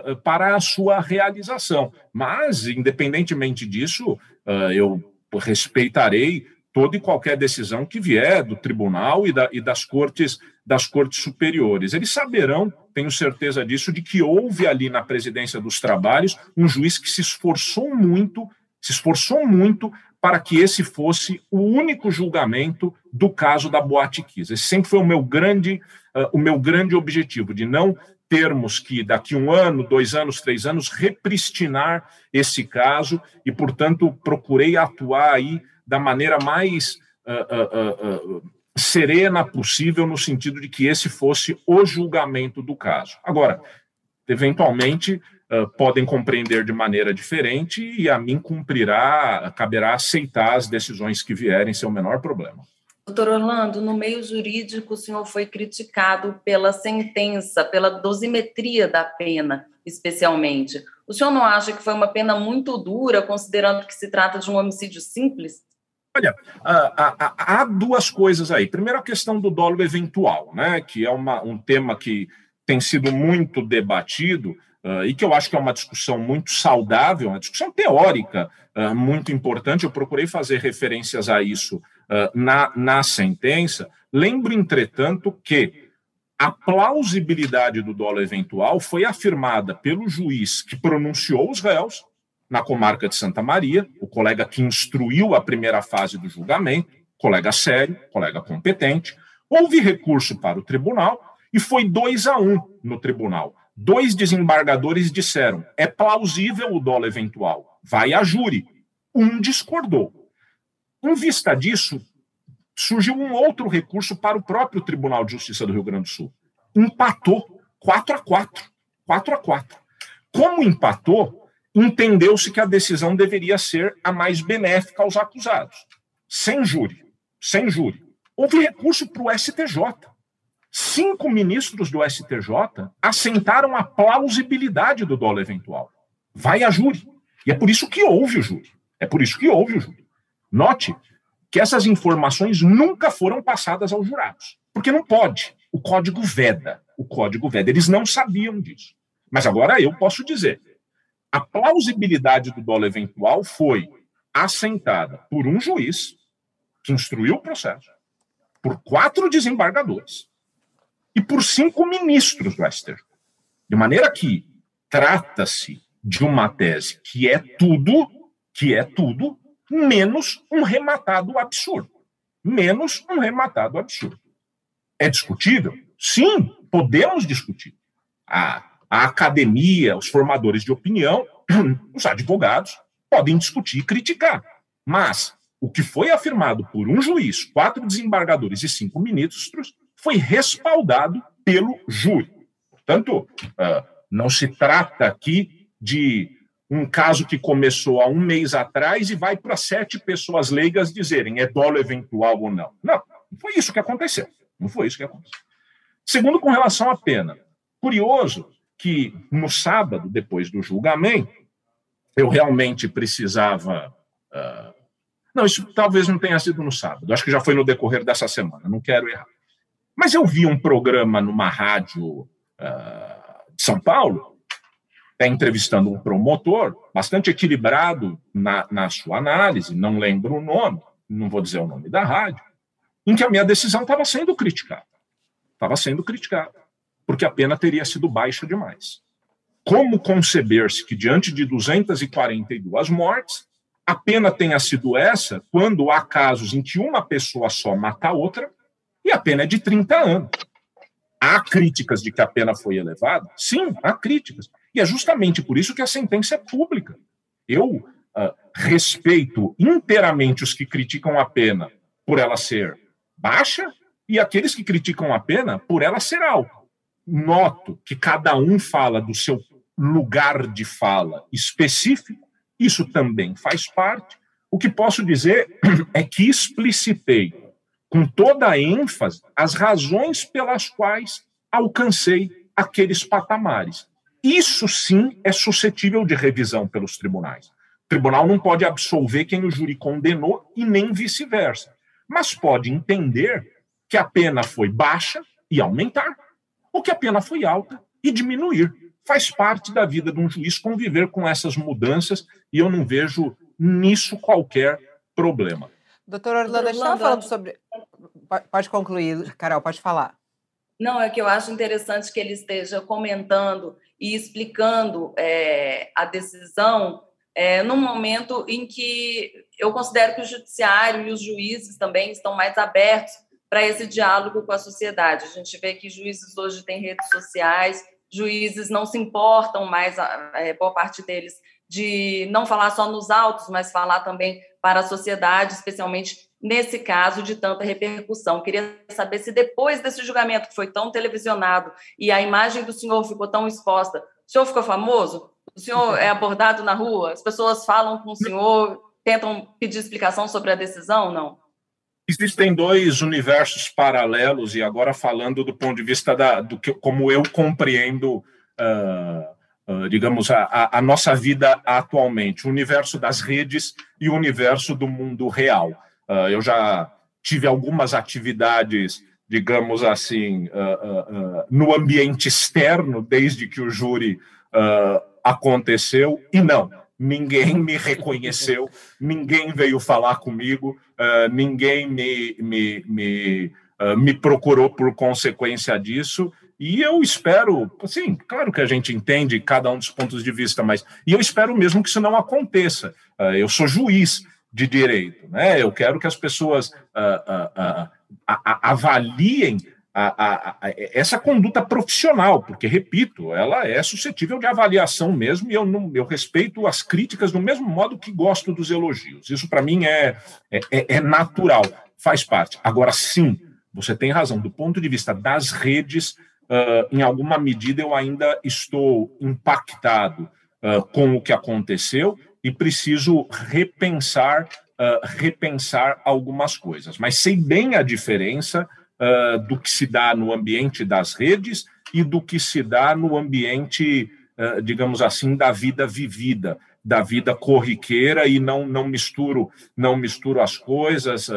uh, uh, para a sua realização. Mas, independentemente disso, eu respeitarei toda e qualquer decisão que vier do tribunal e, da, e das cortes das cortes superiores. Eles saberão, tenho certeza disso, de que houve ali na presidência dos trabalhos um juiz que se esforçou muito, se esforçou muito para que esse fosse o único julgamento do caso da Boate Kiss. Esse sempre foi o meu grande, uh, o meu grande objetivo, de não termos que, daqui um ano, dois anos, três anos, repristinar esse caso e, portanto, procurei atuar aí da maneira mais uh, uh, uh, serena possível, no sentido de que esse fosse o julgamento do caso. Agora, eventualmente, podem compreender de maneira diferente e a mim cumprirá, caberá aceitar as decisões que vierem sem o menor problema. Doutor Orlando, no meio jurídico, o senhor foi criticado pela sentença, pela dosimetria da pena, especialmente. O senhor não acha que foi uma pena muito dura, considerando que se trata de um homicídio simples? Olha, há, duas coisas aí. Primeiro, a questão do dolo eventual, né, que é uma, um tema que tem sido muito debatido uh, e que eu acho que é uma discussão muito saudável, uma discussão teórica uh, muito importante. Eu procurei fazer referências a isso na, na sentença. Lembro, entretanto, que a plausibilidade do dolo eventual foi afirmada pelo juiz que pronunciou os réus na comarca de Santa Maria, o colega que instruiu a primeira fase do julgamento, colega sério, colega competente. Houve recurso para o tribunal e foi dois a um no tribunal. Dois desembargadores disseram: é plausível o dolo eventual, vai a júri. Um discordou. Em vista disso, surgiu um outro recurso para o próprio Tribunal de Justiça do Rio Grande do Sul. Empatou 4 a 4. 4 a 4. Como empatou, entendeu-se que a decisão deveria ser a mais benéfica aos acusados. Sem júri. Sem júri. Houve recurso para o STJ. Cinco ministros do STJ assentaram a plausibilidade do dolo eventual. Vai a júri. E é por isso que houve o júri. É por isso que houve o júri. Note que essas informações nunca foram passadas aos jurados. Porque não pode. O código veda. O código veda. Eles não sabiam disso. Mas agora eu posso dizer a plausibilidade do dolo eventual foi assentada por um juiz que instruiu o processo, por quatro desembargadores e por cinco ministros do STJ. De maneira que trata-se de uma tese que é tudo, que é tudo, menos um rematado absurdo. Menos um rematado absurdo. É discutível? Sim, podemos discutir. Ah, a academia, os formadores de opinião, os advogados podem discutir e criticar. Mas o que foi afirmado por um juiz, quatro desembargadores e cinco ministros foi respaldado pelo júri. Portanto, ah, não se trata aqui de um caso que começou há um mês atrás e vai para sete pessoas leigas dizerem é dolo eventual ou não. Não, não foi isso que aconteceu. Não foi isso que aconteceu. Segundo, com relação à pena. Curioso que no sábado, depois do julgamento, eu realmente precisava. Uh, não, isso talvez não tenha sido no sábado, acho que já foi no decorrer dessa semana, não quero errar. Mas eu vi um programa numa rádio uh, de São Paulo, é, entrevistando um promotor, bastante equilibrado na, na sua análise, não lembro o nome, não vou dizer o nome da rádio, em que a minha decisão estava sendo criticada. Estava sendo criticada, porque a pena teria sido baixa demais. Como conceber-se que, diante de 242 mortes, a pena tenha sido essa quando há casos em que uma pessoa só mata a outra e a pena é de 30 anos? Há críticas de que a pena foi elevada? Sim, há críticas. E é justamente por isso que a sentença é pública. Eu uh, respeito inteiramente os que criticam a pena por ela ser baixa e aqueles que criticam a pena por ela ser alta. Noto que cada um fala do seu lugar de fala específico, isso também faz parte. O que posso dizer é que explicitei com toda a ênfase as razões pelas quais alcancei aqueles patamares. Isso sim é suscetível de revisão pelos tribunais. O tribunal não pode absolver quem o júri condenou e nem vice-versa, mas pode entender que a pena foi baixa e aumentar, ou que a pena foi alta e diminuir. Faz parte da vida de um juiz conviver com essas mudanças e eu não vejo nisso qualquer problema. Doutor Orlando, a gente estava falando sobre. Pode concluir, Carol, pode falar. Não, é que eu acho interessante que ele esteja comentando e explicando é, a decisão é, num momento em que eu considero que o judiciário e os juízes também estão mais abertos para esse diálogo com a sociedade. A gente vê que juízes hoje têm redes sociais, juízes não se importam mais, é, boa parte deles, de não falar só nos autos, mas falar também para a sociedade, especialmente nesse caso de tanta repercussão. Queria saber se depois desse julgamento que foi tão televisionado e a imagem do senhor ficou tão exposta, o senhor ficou famoso? O senhor é abordado na rua? As pessoas falam com o senhor, tentam pedir explicação sobre a decisão? Não? Existem dois universos paralelos, e agora falando do ponto de vista da, do que, como eu compreendo, uh, uh, digamos, a, a, nossa vida atualmente: o universo das redes e o universo do mundo real. Uh, eu já tive algumas atividades, digamos assim, no ambiente externo, desde que o júri aconteceu, e não ninguém me reconheceu, ninguém veio falar comigo, uh, ninguém me, me, me, uh, me procurou por consequência disso. E eu espero, assim, claro que a gente entende cada um dos pontos de vista, mas e eu espero mesmo que isso não aconteça. Uh, eu sou juiz de direito, né? Eu quero que as pessoas avaliem a, a, a, essa conduta profissional, porque, repito, ela é suscetível de avaliação mesmo, e eu, não, eu respeito as críticas do mesmo modo que gosto dos elogios. Isso, para mim, é, é, é, natural, faz parte. Agora, sim, você tem razão, do ponto de vista das redes, uh, em alguma medida eu ainda estou impactado uh, com o que aconteceu e preciso repensar, uh, repensar algumas coisas. Mas sei bem a diferença uh, do que se dá no ambiente das redes e do que se dá no ambiente, uh, digamos assim, da vida vivida, da vida corriqueira e não não misturo não misturo as coisas.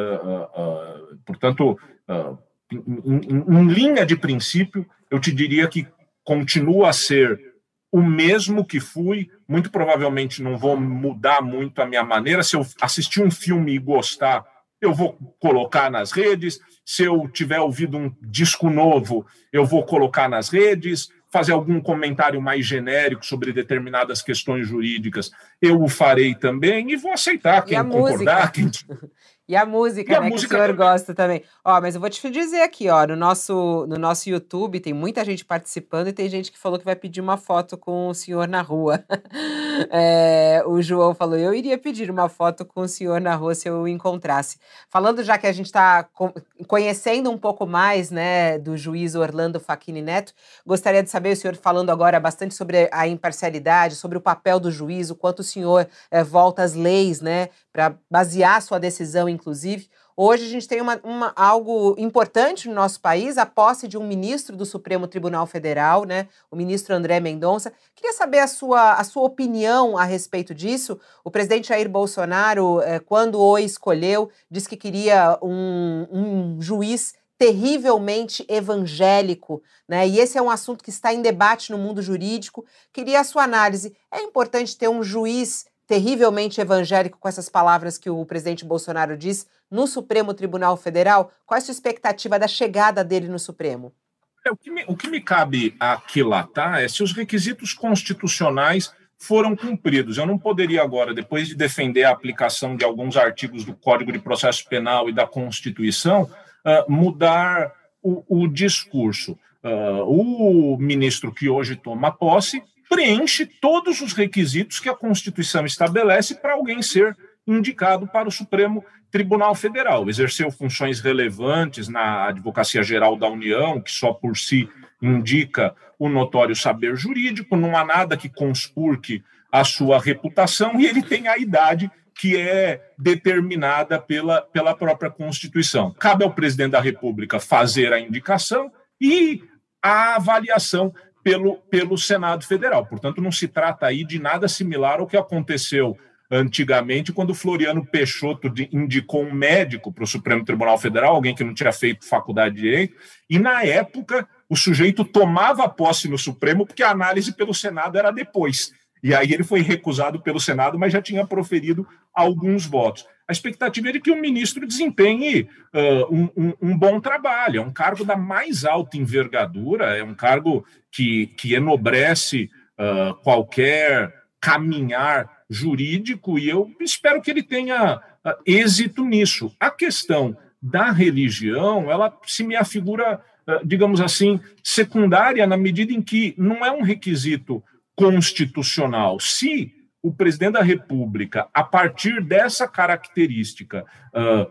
Portanto, em, em, em linha de princípio, eu te diria que continua a ser o mesmo que fui, muito provavelmente não vou mudar muito a minha maneira. Se eu assistir um filme e gostar, eu vou colocar nas redes. Se eu tiver ouvido um disco novo, eu vou colocar nas redes. Fazer algum comentário mais genérico sobre determinadas questões jurídicas, eu o farei também e vou aceitar quem concordar. Quem... E a música, e né, a música que o senhor também. gosta também. Ó, mas eu vou te dizer aqui, ó, no nosso, no nosso YouTube tem muita gente participando e tem gente que falou que vai pedir uma foto com o senhor na rua. é, o João falou, eu iria pedir uma foto com o senhor na rua se eu o encontrasse. Falando já que a gente está conhecendo um pouco mais, né, do juiz Orlando Facchini Neto, gostaria de saber, o senhor falando agora bastante sobre a imparcialidade, sobre o papel do juiz, o quanto o senhor é, volta às leis, né, para basear sua decisão, inclusive. Hoje a gente tem uma, uma, algo importante no nosso país, a posse de um ministro do Supremo Tribunal Federal, né, o ministro André Mendonça. Queria saber a sua, a sua opinião a respeito disso. O presidente Jair Bolsonaro, eh, quando o escolheu, disse que queria um, um juiz terrivelmente evangélico, né? E esse é um assunto que está em debate no mundo jurídico. Queria a sua análise. É importante ter um juiz terrivelmente evangélico, com essas palavras que o presidente Bolsonaro diz, no Supremo Tribunal Federal? Qual é a sua expectativa da chegada dele no Supremo? É, o, que me, o que me cabe aquilatar é se os requisitos constitucionais foram cumpridos. Eu não poderia agora, depois de defender a aplicação de alguns artigos do Código de Processo Penal e da Constituição, uh, mudar o, o discurso. Uh, o ministro que hoje toma posse preenche todos os requisitos que a Constituição estabelece para alguém ser indicado para o Supremo Tribunal Federal. Exerceu funções relevantes na Advocacia Geral da União, que só por si indica o notório saber jurídico, não há nada que conspurque a sua reputação, e ele tem a idade que é determinada pela, pela própria Constituição. Cabe ao presidente da República fazer a indicação e a avaliação pelo, pelo Senado Federal. Portanto, não se trata aí de nada similar ao que aconteceu antigamente, quando Floriano Peixoto indicou um médico para o Supremo Tribunal Federal, alguém que não tinha feito faculdade de direito, e na época o sujeito tomava posse no Supremo porque a análise pelo Senado era depois. E aí ele foi recusado pelo Senado, mas já tinha proferido alguns votos. A expectativa é de que o ministro desempenhe uh, um, um, um, bom trabalho. É um cargo da mais alta envergadura, é um cargo que, que enobrece uh, qualquer caminhar jurídico, e eu espero que ele tenha uh, êxito nisso. A questão da religião, ela se me afigura, digamos assim, secundária, na medida em que não é um requisito constitucional. Se o presidente da República, a partir dessa característica, uh,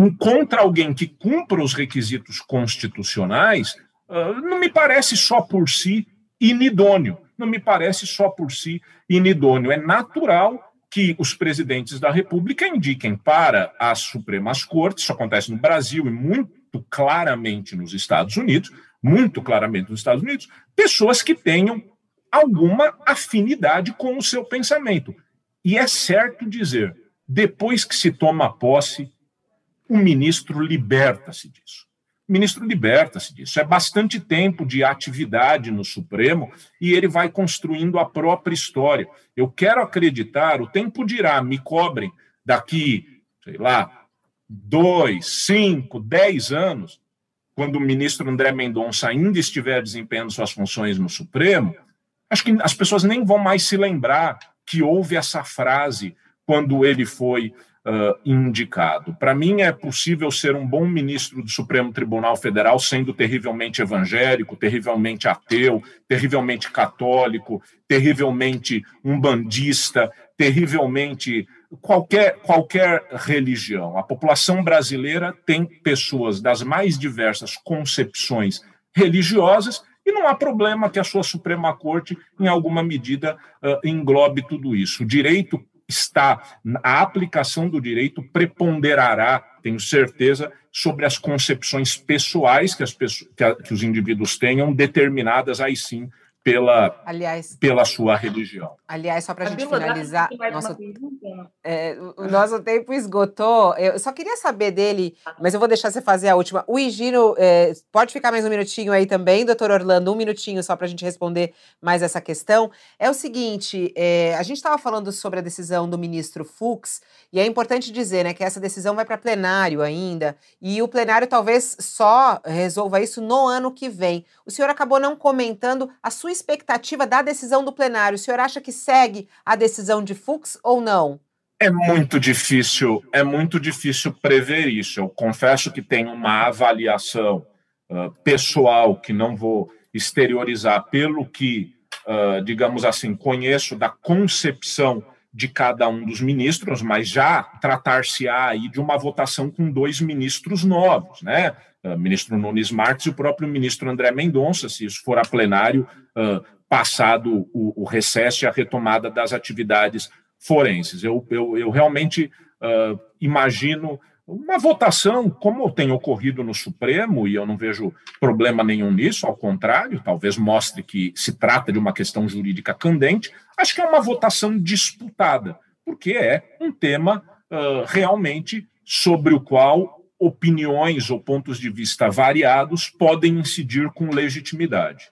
encontra alguém que cumpra os requisitos constitucionais, uh, não me parece só por si inidôneo. Não me parece só por si inidôneo. É natural que os presidentes da República indiquem para as Supremas Cortes, isso acontece no Brasil e muito claramente nos Estados Unidos, muito claramente nos Estados Unidos, pessoas que tenham alguma afinidade com o seu pensamento. E é certo dizer, depois que se toma posse, o ministro liberta-se disso. O ministro liberta-se disso. É bastante tempo de atividade no Supremo e ele vai construindo a própria história. Eu quero acreditar, o tempo dirá, me cobrem daqui, sei lá, dois, cinco, dez anos, quando o ministro André Mendonça ainda estiver desempenhando suas funções no Supremo, Acho que as pessoas nem vão mais se lembrar que houve essa frase quando ele foi uh, indicado. Para mim, é possível ser um bom ministro do Supremo Tribunal Federal sendo terrivelmente evangélico, terrivelmente ateu, terrivelmente católico, terrivelmente umbandista, terrivelmente qualquer, qualquer religião. A população brasileira tem pessoas das mais diversas concepções religiosas e não há problema que a sua Suprema Corte, em alguma medida, uh, englobe tudo isso. O direito está, a aplicação do direito preponderará, tenho certeza, sobre as concepções pessoais que, as pessoas, que, a, que os indivíduos tenham, determinadas aí sim pela, aliás, pela sua religião. Aliás, só para a gente finalizar, nosso, é, o nosso tempo esgotou. Eu só queria saber dele, mas eu vou deixar você fazer a última. O Higino, é, pode ficar mais um minutinho aí também, doutor Orlando, um minutinho só para a gente responder mais essa questão. É o seguinte, é, a gente estava falando sobre a decisão do ministro Fux, e é importante dizer né, que essa decisão vai para plenário ainda, e o plenário talvez só resolva isso no ano que vem. O senhor acabou não comentando a sua expectativa da decisão do plenário. O senhor acha que segue a decisão de Fux ou não? É muito difícil, é muito difícil prever isso. Eu confesso que tem uma avaliação uh, pessoal que não vou exteriorizar pelo que, uh, digamos assim, conheço da concepção de cada um dos ministros, mas já tratar-se-á aí de uma votação com dois ministros novos, né? Uh, ministro Nunes Marques e o próprio ministro André Mendonça, se isso for a plenário, uh, passado o, o recesso e a retomada das atividades forenses. Eu, eu, eu realmente uh, imagino uma votação, como tem ocorrido no Supremo, e eu não vejo problema nenhum nisso, ao contrário, talvez mostre que se trata de uma questão jurídica candente, acho que é uma votação disputada, porque é um tema uh, realmente sobre o qual opiniões ou pontos de vista variados podem incidir com legitimidade.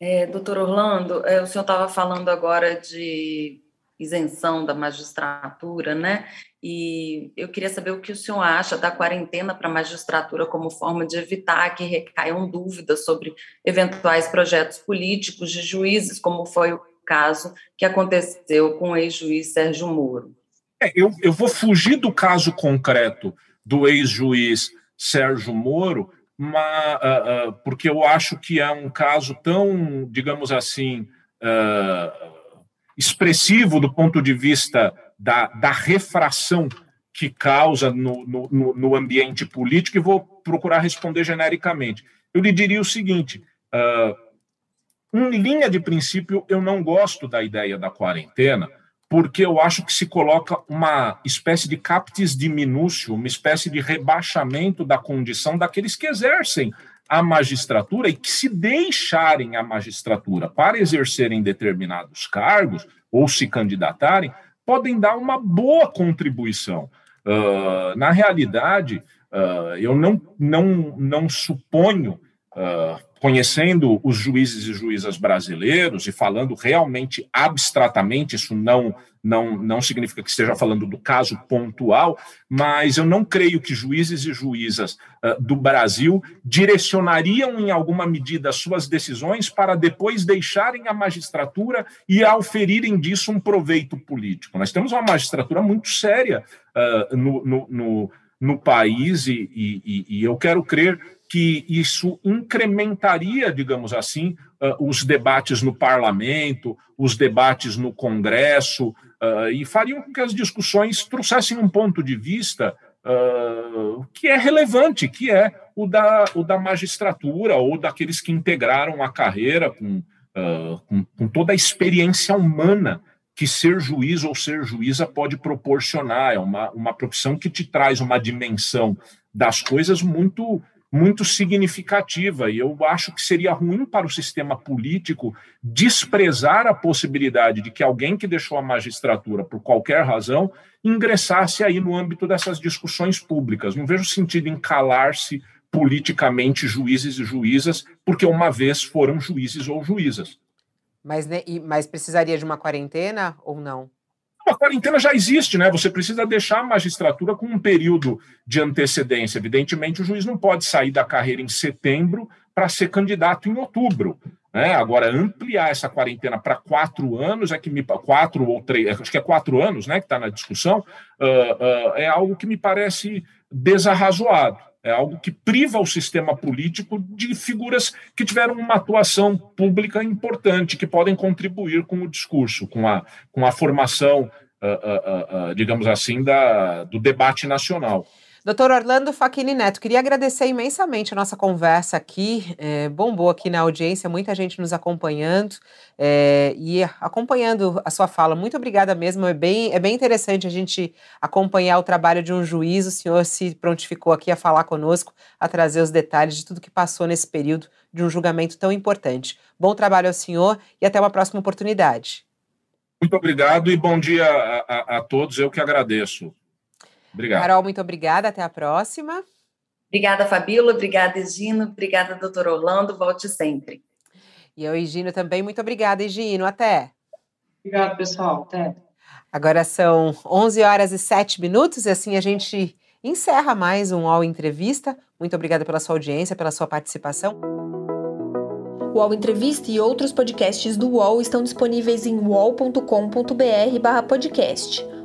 É, doutor Orlando, é, o senhor estava falando agora de isenção da magistratura, né? E eu queria saber o que o senhor acha da quarentena para a magistratura como forma de evitar que recaiam dúvidas sobre eventuais projetos políticos de juízes, como foi o caso que aconteceu com o ex-juiz Sérgio Moro. É, eu, eu vou fugir do caso concreto do ex-juiz Sérgio Moro, mas, uh, uh, porque eu acho que é um caso tão, digamos assim, uh, expressivo do ponto de vista da, da refração que causa no, no, no, ambiente político e vou procurar responder genericamente. Eu lhe diria o seguinte: uh, em linha de princípio, eu não gosto da ideia da quarentena, porque eu acho que se coloca uma espécie de captis diminúcio, uma espécie de rebaixamento da condição daqueles que exercem a magistratura e que, se deixarem a magistratura para exercerem determinados cargos ou se candidatarem, podem dar uma boa contribuição. Uh, na realidade, uh, eu não, não, não suponho uh, conhecendo os juízes e juízas brasileiros e falando realmente abstratamente, isso não, não, não significa que esteja falando do caso pontual, mas eu não creio que juízes e juízas uh, do Brasil direcionariam em alguma medida suas decisões para depois deixarem a magistratura e auferirem disso um proveito político. Nós temos uma magistratura muito séria uh, no, no, no, no, país e, e, e eu quero crer que isso incrementaria, digamos assim, uh, os debates no parlamento, os debates no Congresso, uh, e fariam com que as discussões trouxessem um ponto de vista uh, que é relevante, que é o da, o da magistratura ou daqueles que integraram a carreira com, com, com toda a experiência humana que ser juiz ou ser juíza pode proporcionar. É uma, uma profissão que te traz uma dimensão das coisas muito muito significativa. E eu acho que seria ruim para o sistema político desprezar a possibilidade de que alguém que deixou a magistratura por qualquer razão ingressasse aí no âmbito dessas discussões públicas. Não vejo sentido em calar-se politicamente juízes e juízas, porque uma vez foram juízes ou juízas. Mas, né, mas precisaria de uma quarentena ou não? A quarentena já existe, né? Você precisa deixar a magistratura com um período de antecedência. Evidentemente, o juiz não pode sair da carreira em setembro para ser candidato em outubro. Né? Agora, ampliar essa quarentena para quatro anos é que me quatro ou três, acho que é quatro anos, né? Que está na discussão, uh, uh, é algo que me parece desarrazoado. É algo que priva o sistema político de figuras que tiveram uma atuação pública importante, que podem contribuir com o discurso, com a, com a formação, uh, uh, uh, digamos assim, da, do debate nacional. Doutor Orlando Facchini Neto, queria agradecer imensamente a nossa conversa aqui. É, bombou aqui na audiência, muita gente nos acompanhando é, e acompanhando a sua fala. Muito obrigada mesmo. É bem, é bem interessante a gente acompanhar o trabalho de um juiz. O senhor se prontificou aqui a falar conosco, a trazer os detalhes de tudo que passou nesse período de um julgamento tão importante. Bom trabalho ao senhor e até uma próxima oportunidade. Muito obrigado e bom dia a, a, a todos. Eu que agradeço. Obrigado. Carol, muito obrigada. Até a próxima. Obrigada, Fabíola. Obrigada, Egino. Obrigada, doutor Orlando. Volte sempre. E eu, Egino, também. Muito obrigada, Egino. Até. Obrigado, pessoal. Até. Agora são 11 horas e 7 minutos e assim a gente encerra mais um UOL Entrevista. Muito obrigada pela sua audiência, pela sua participação. O UOL Entrevista e outros podcasts do UOL estão disponíveis em uol.com.br/podcast.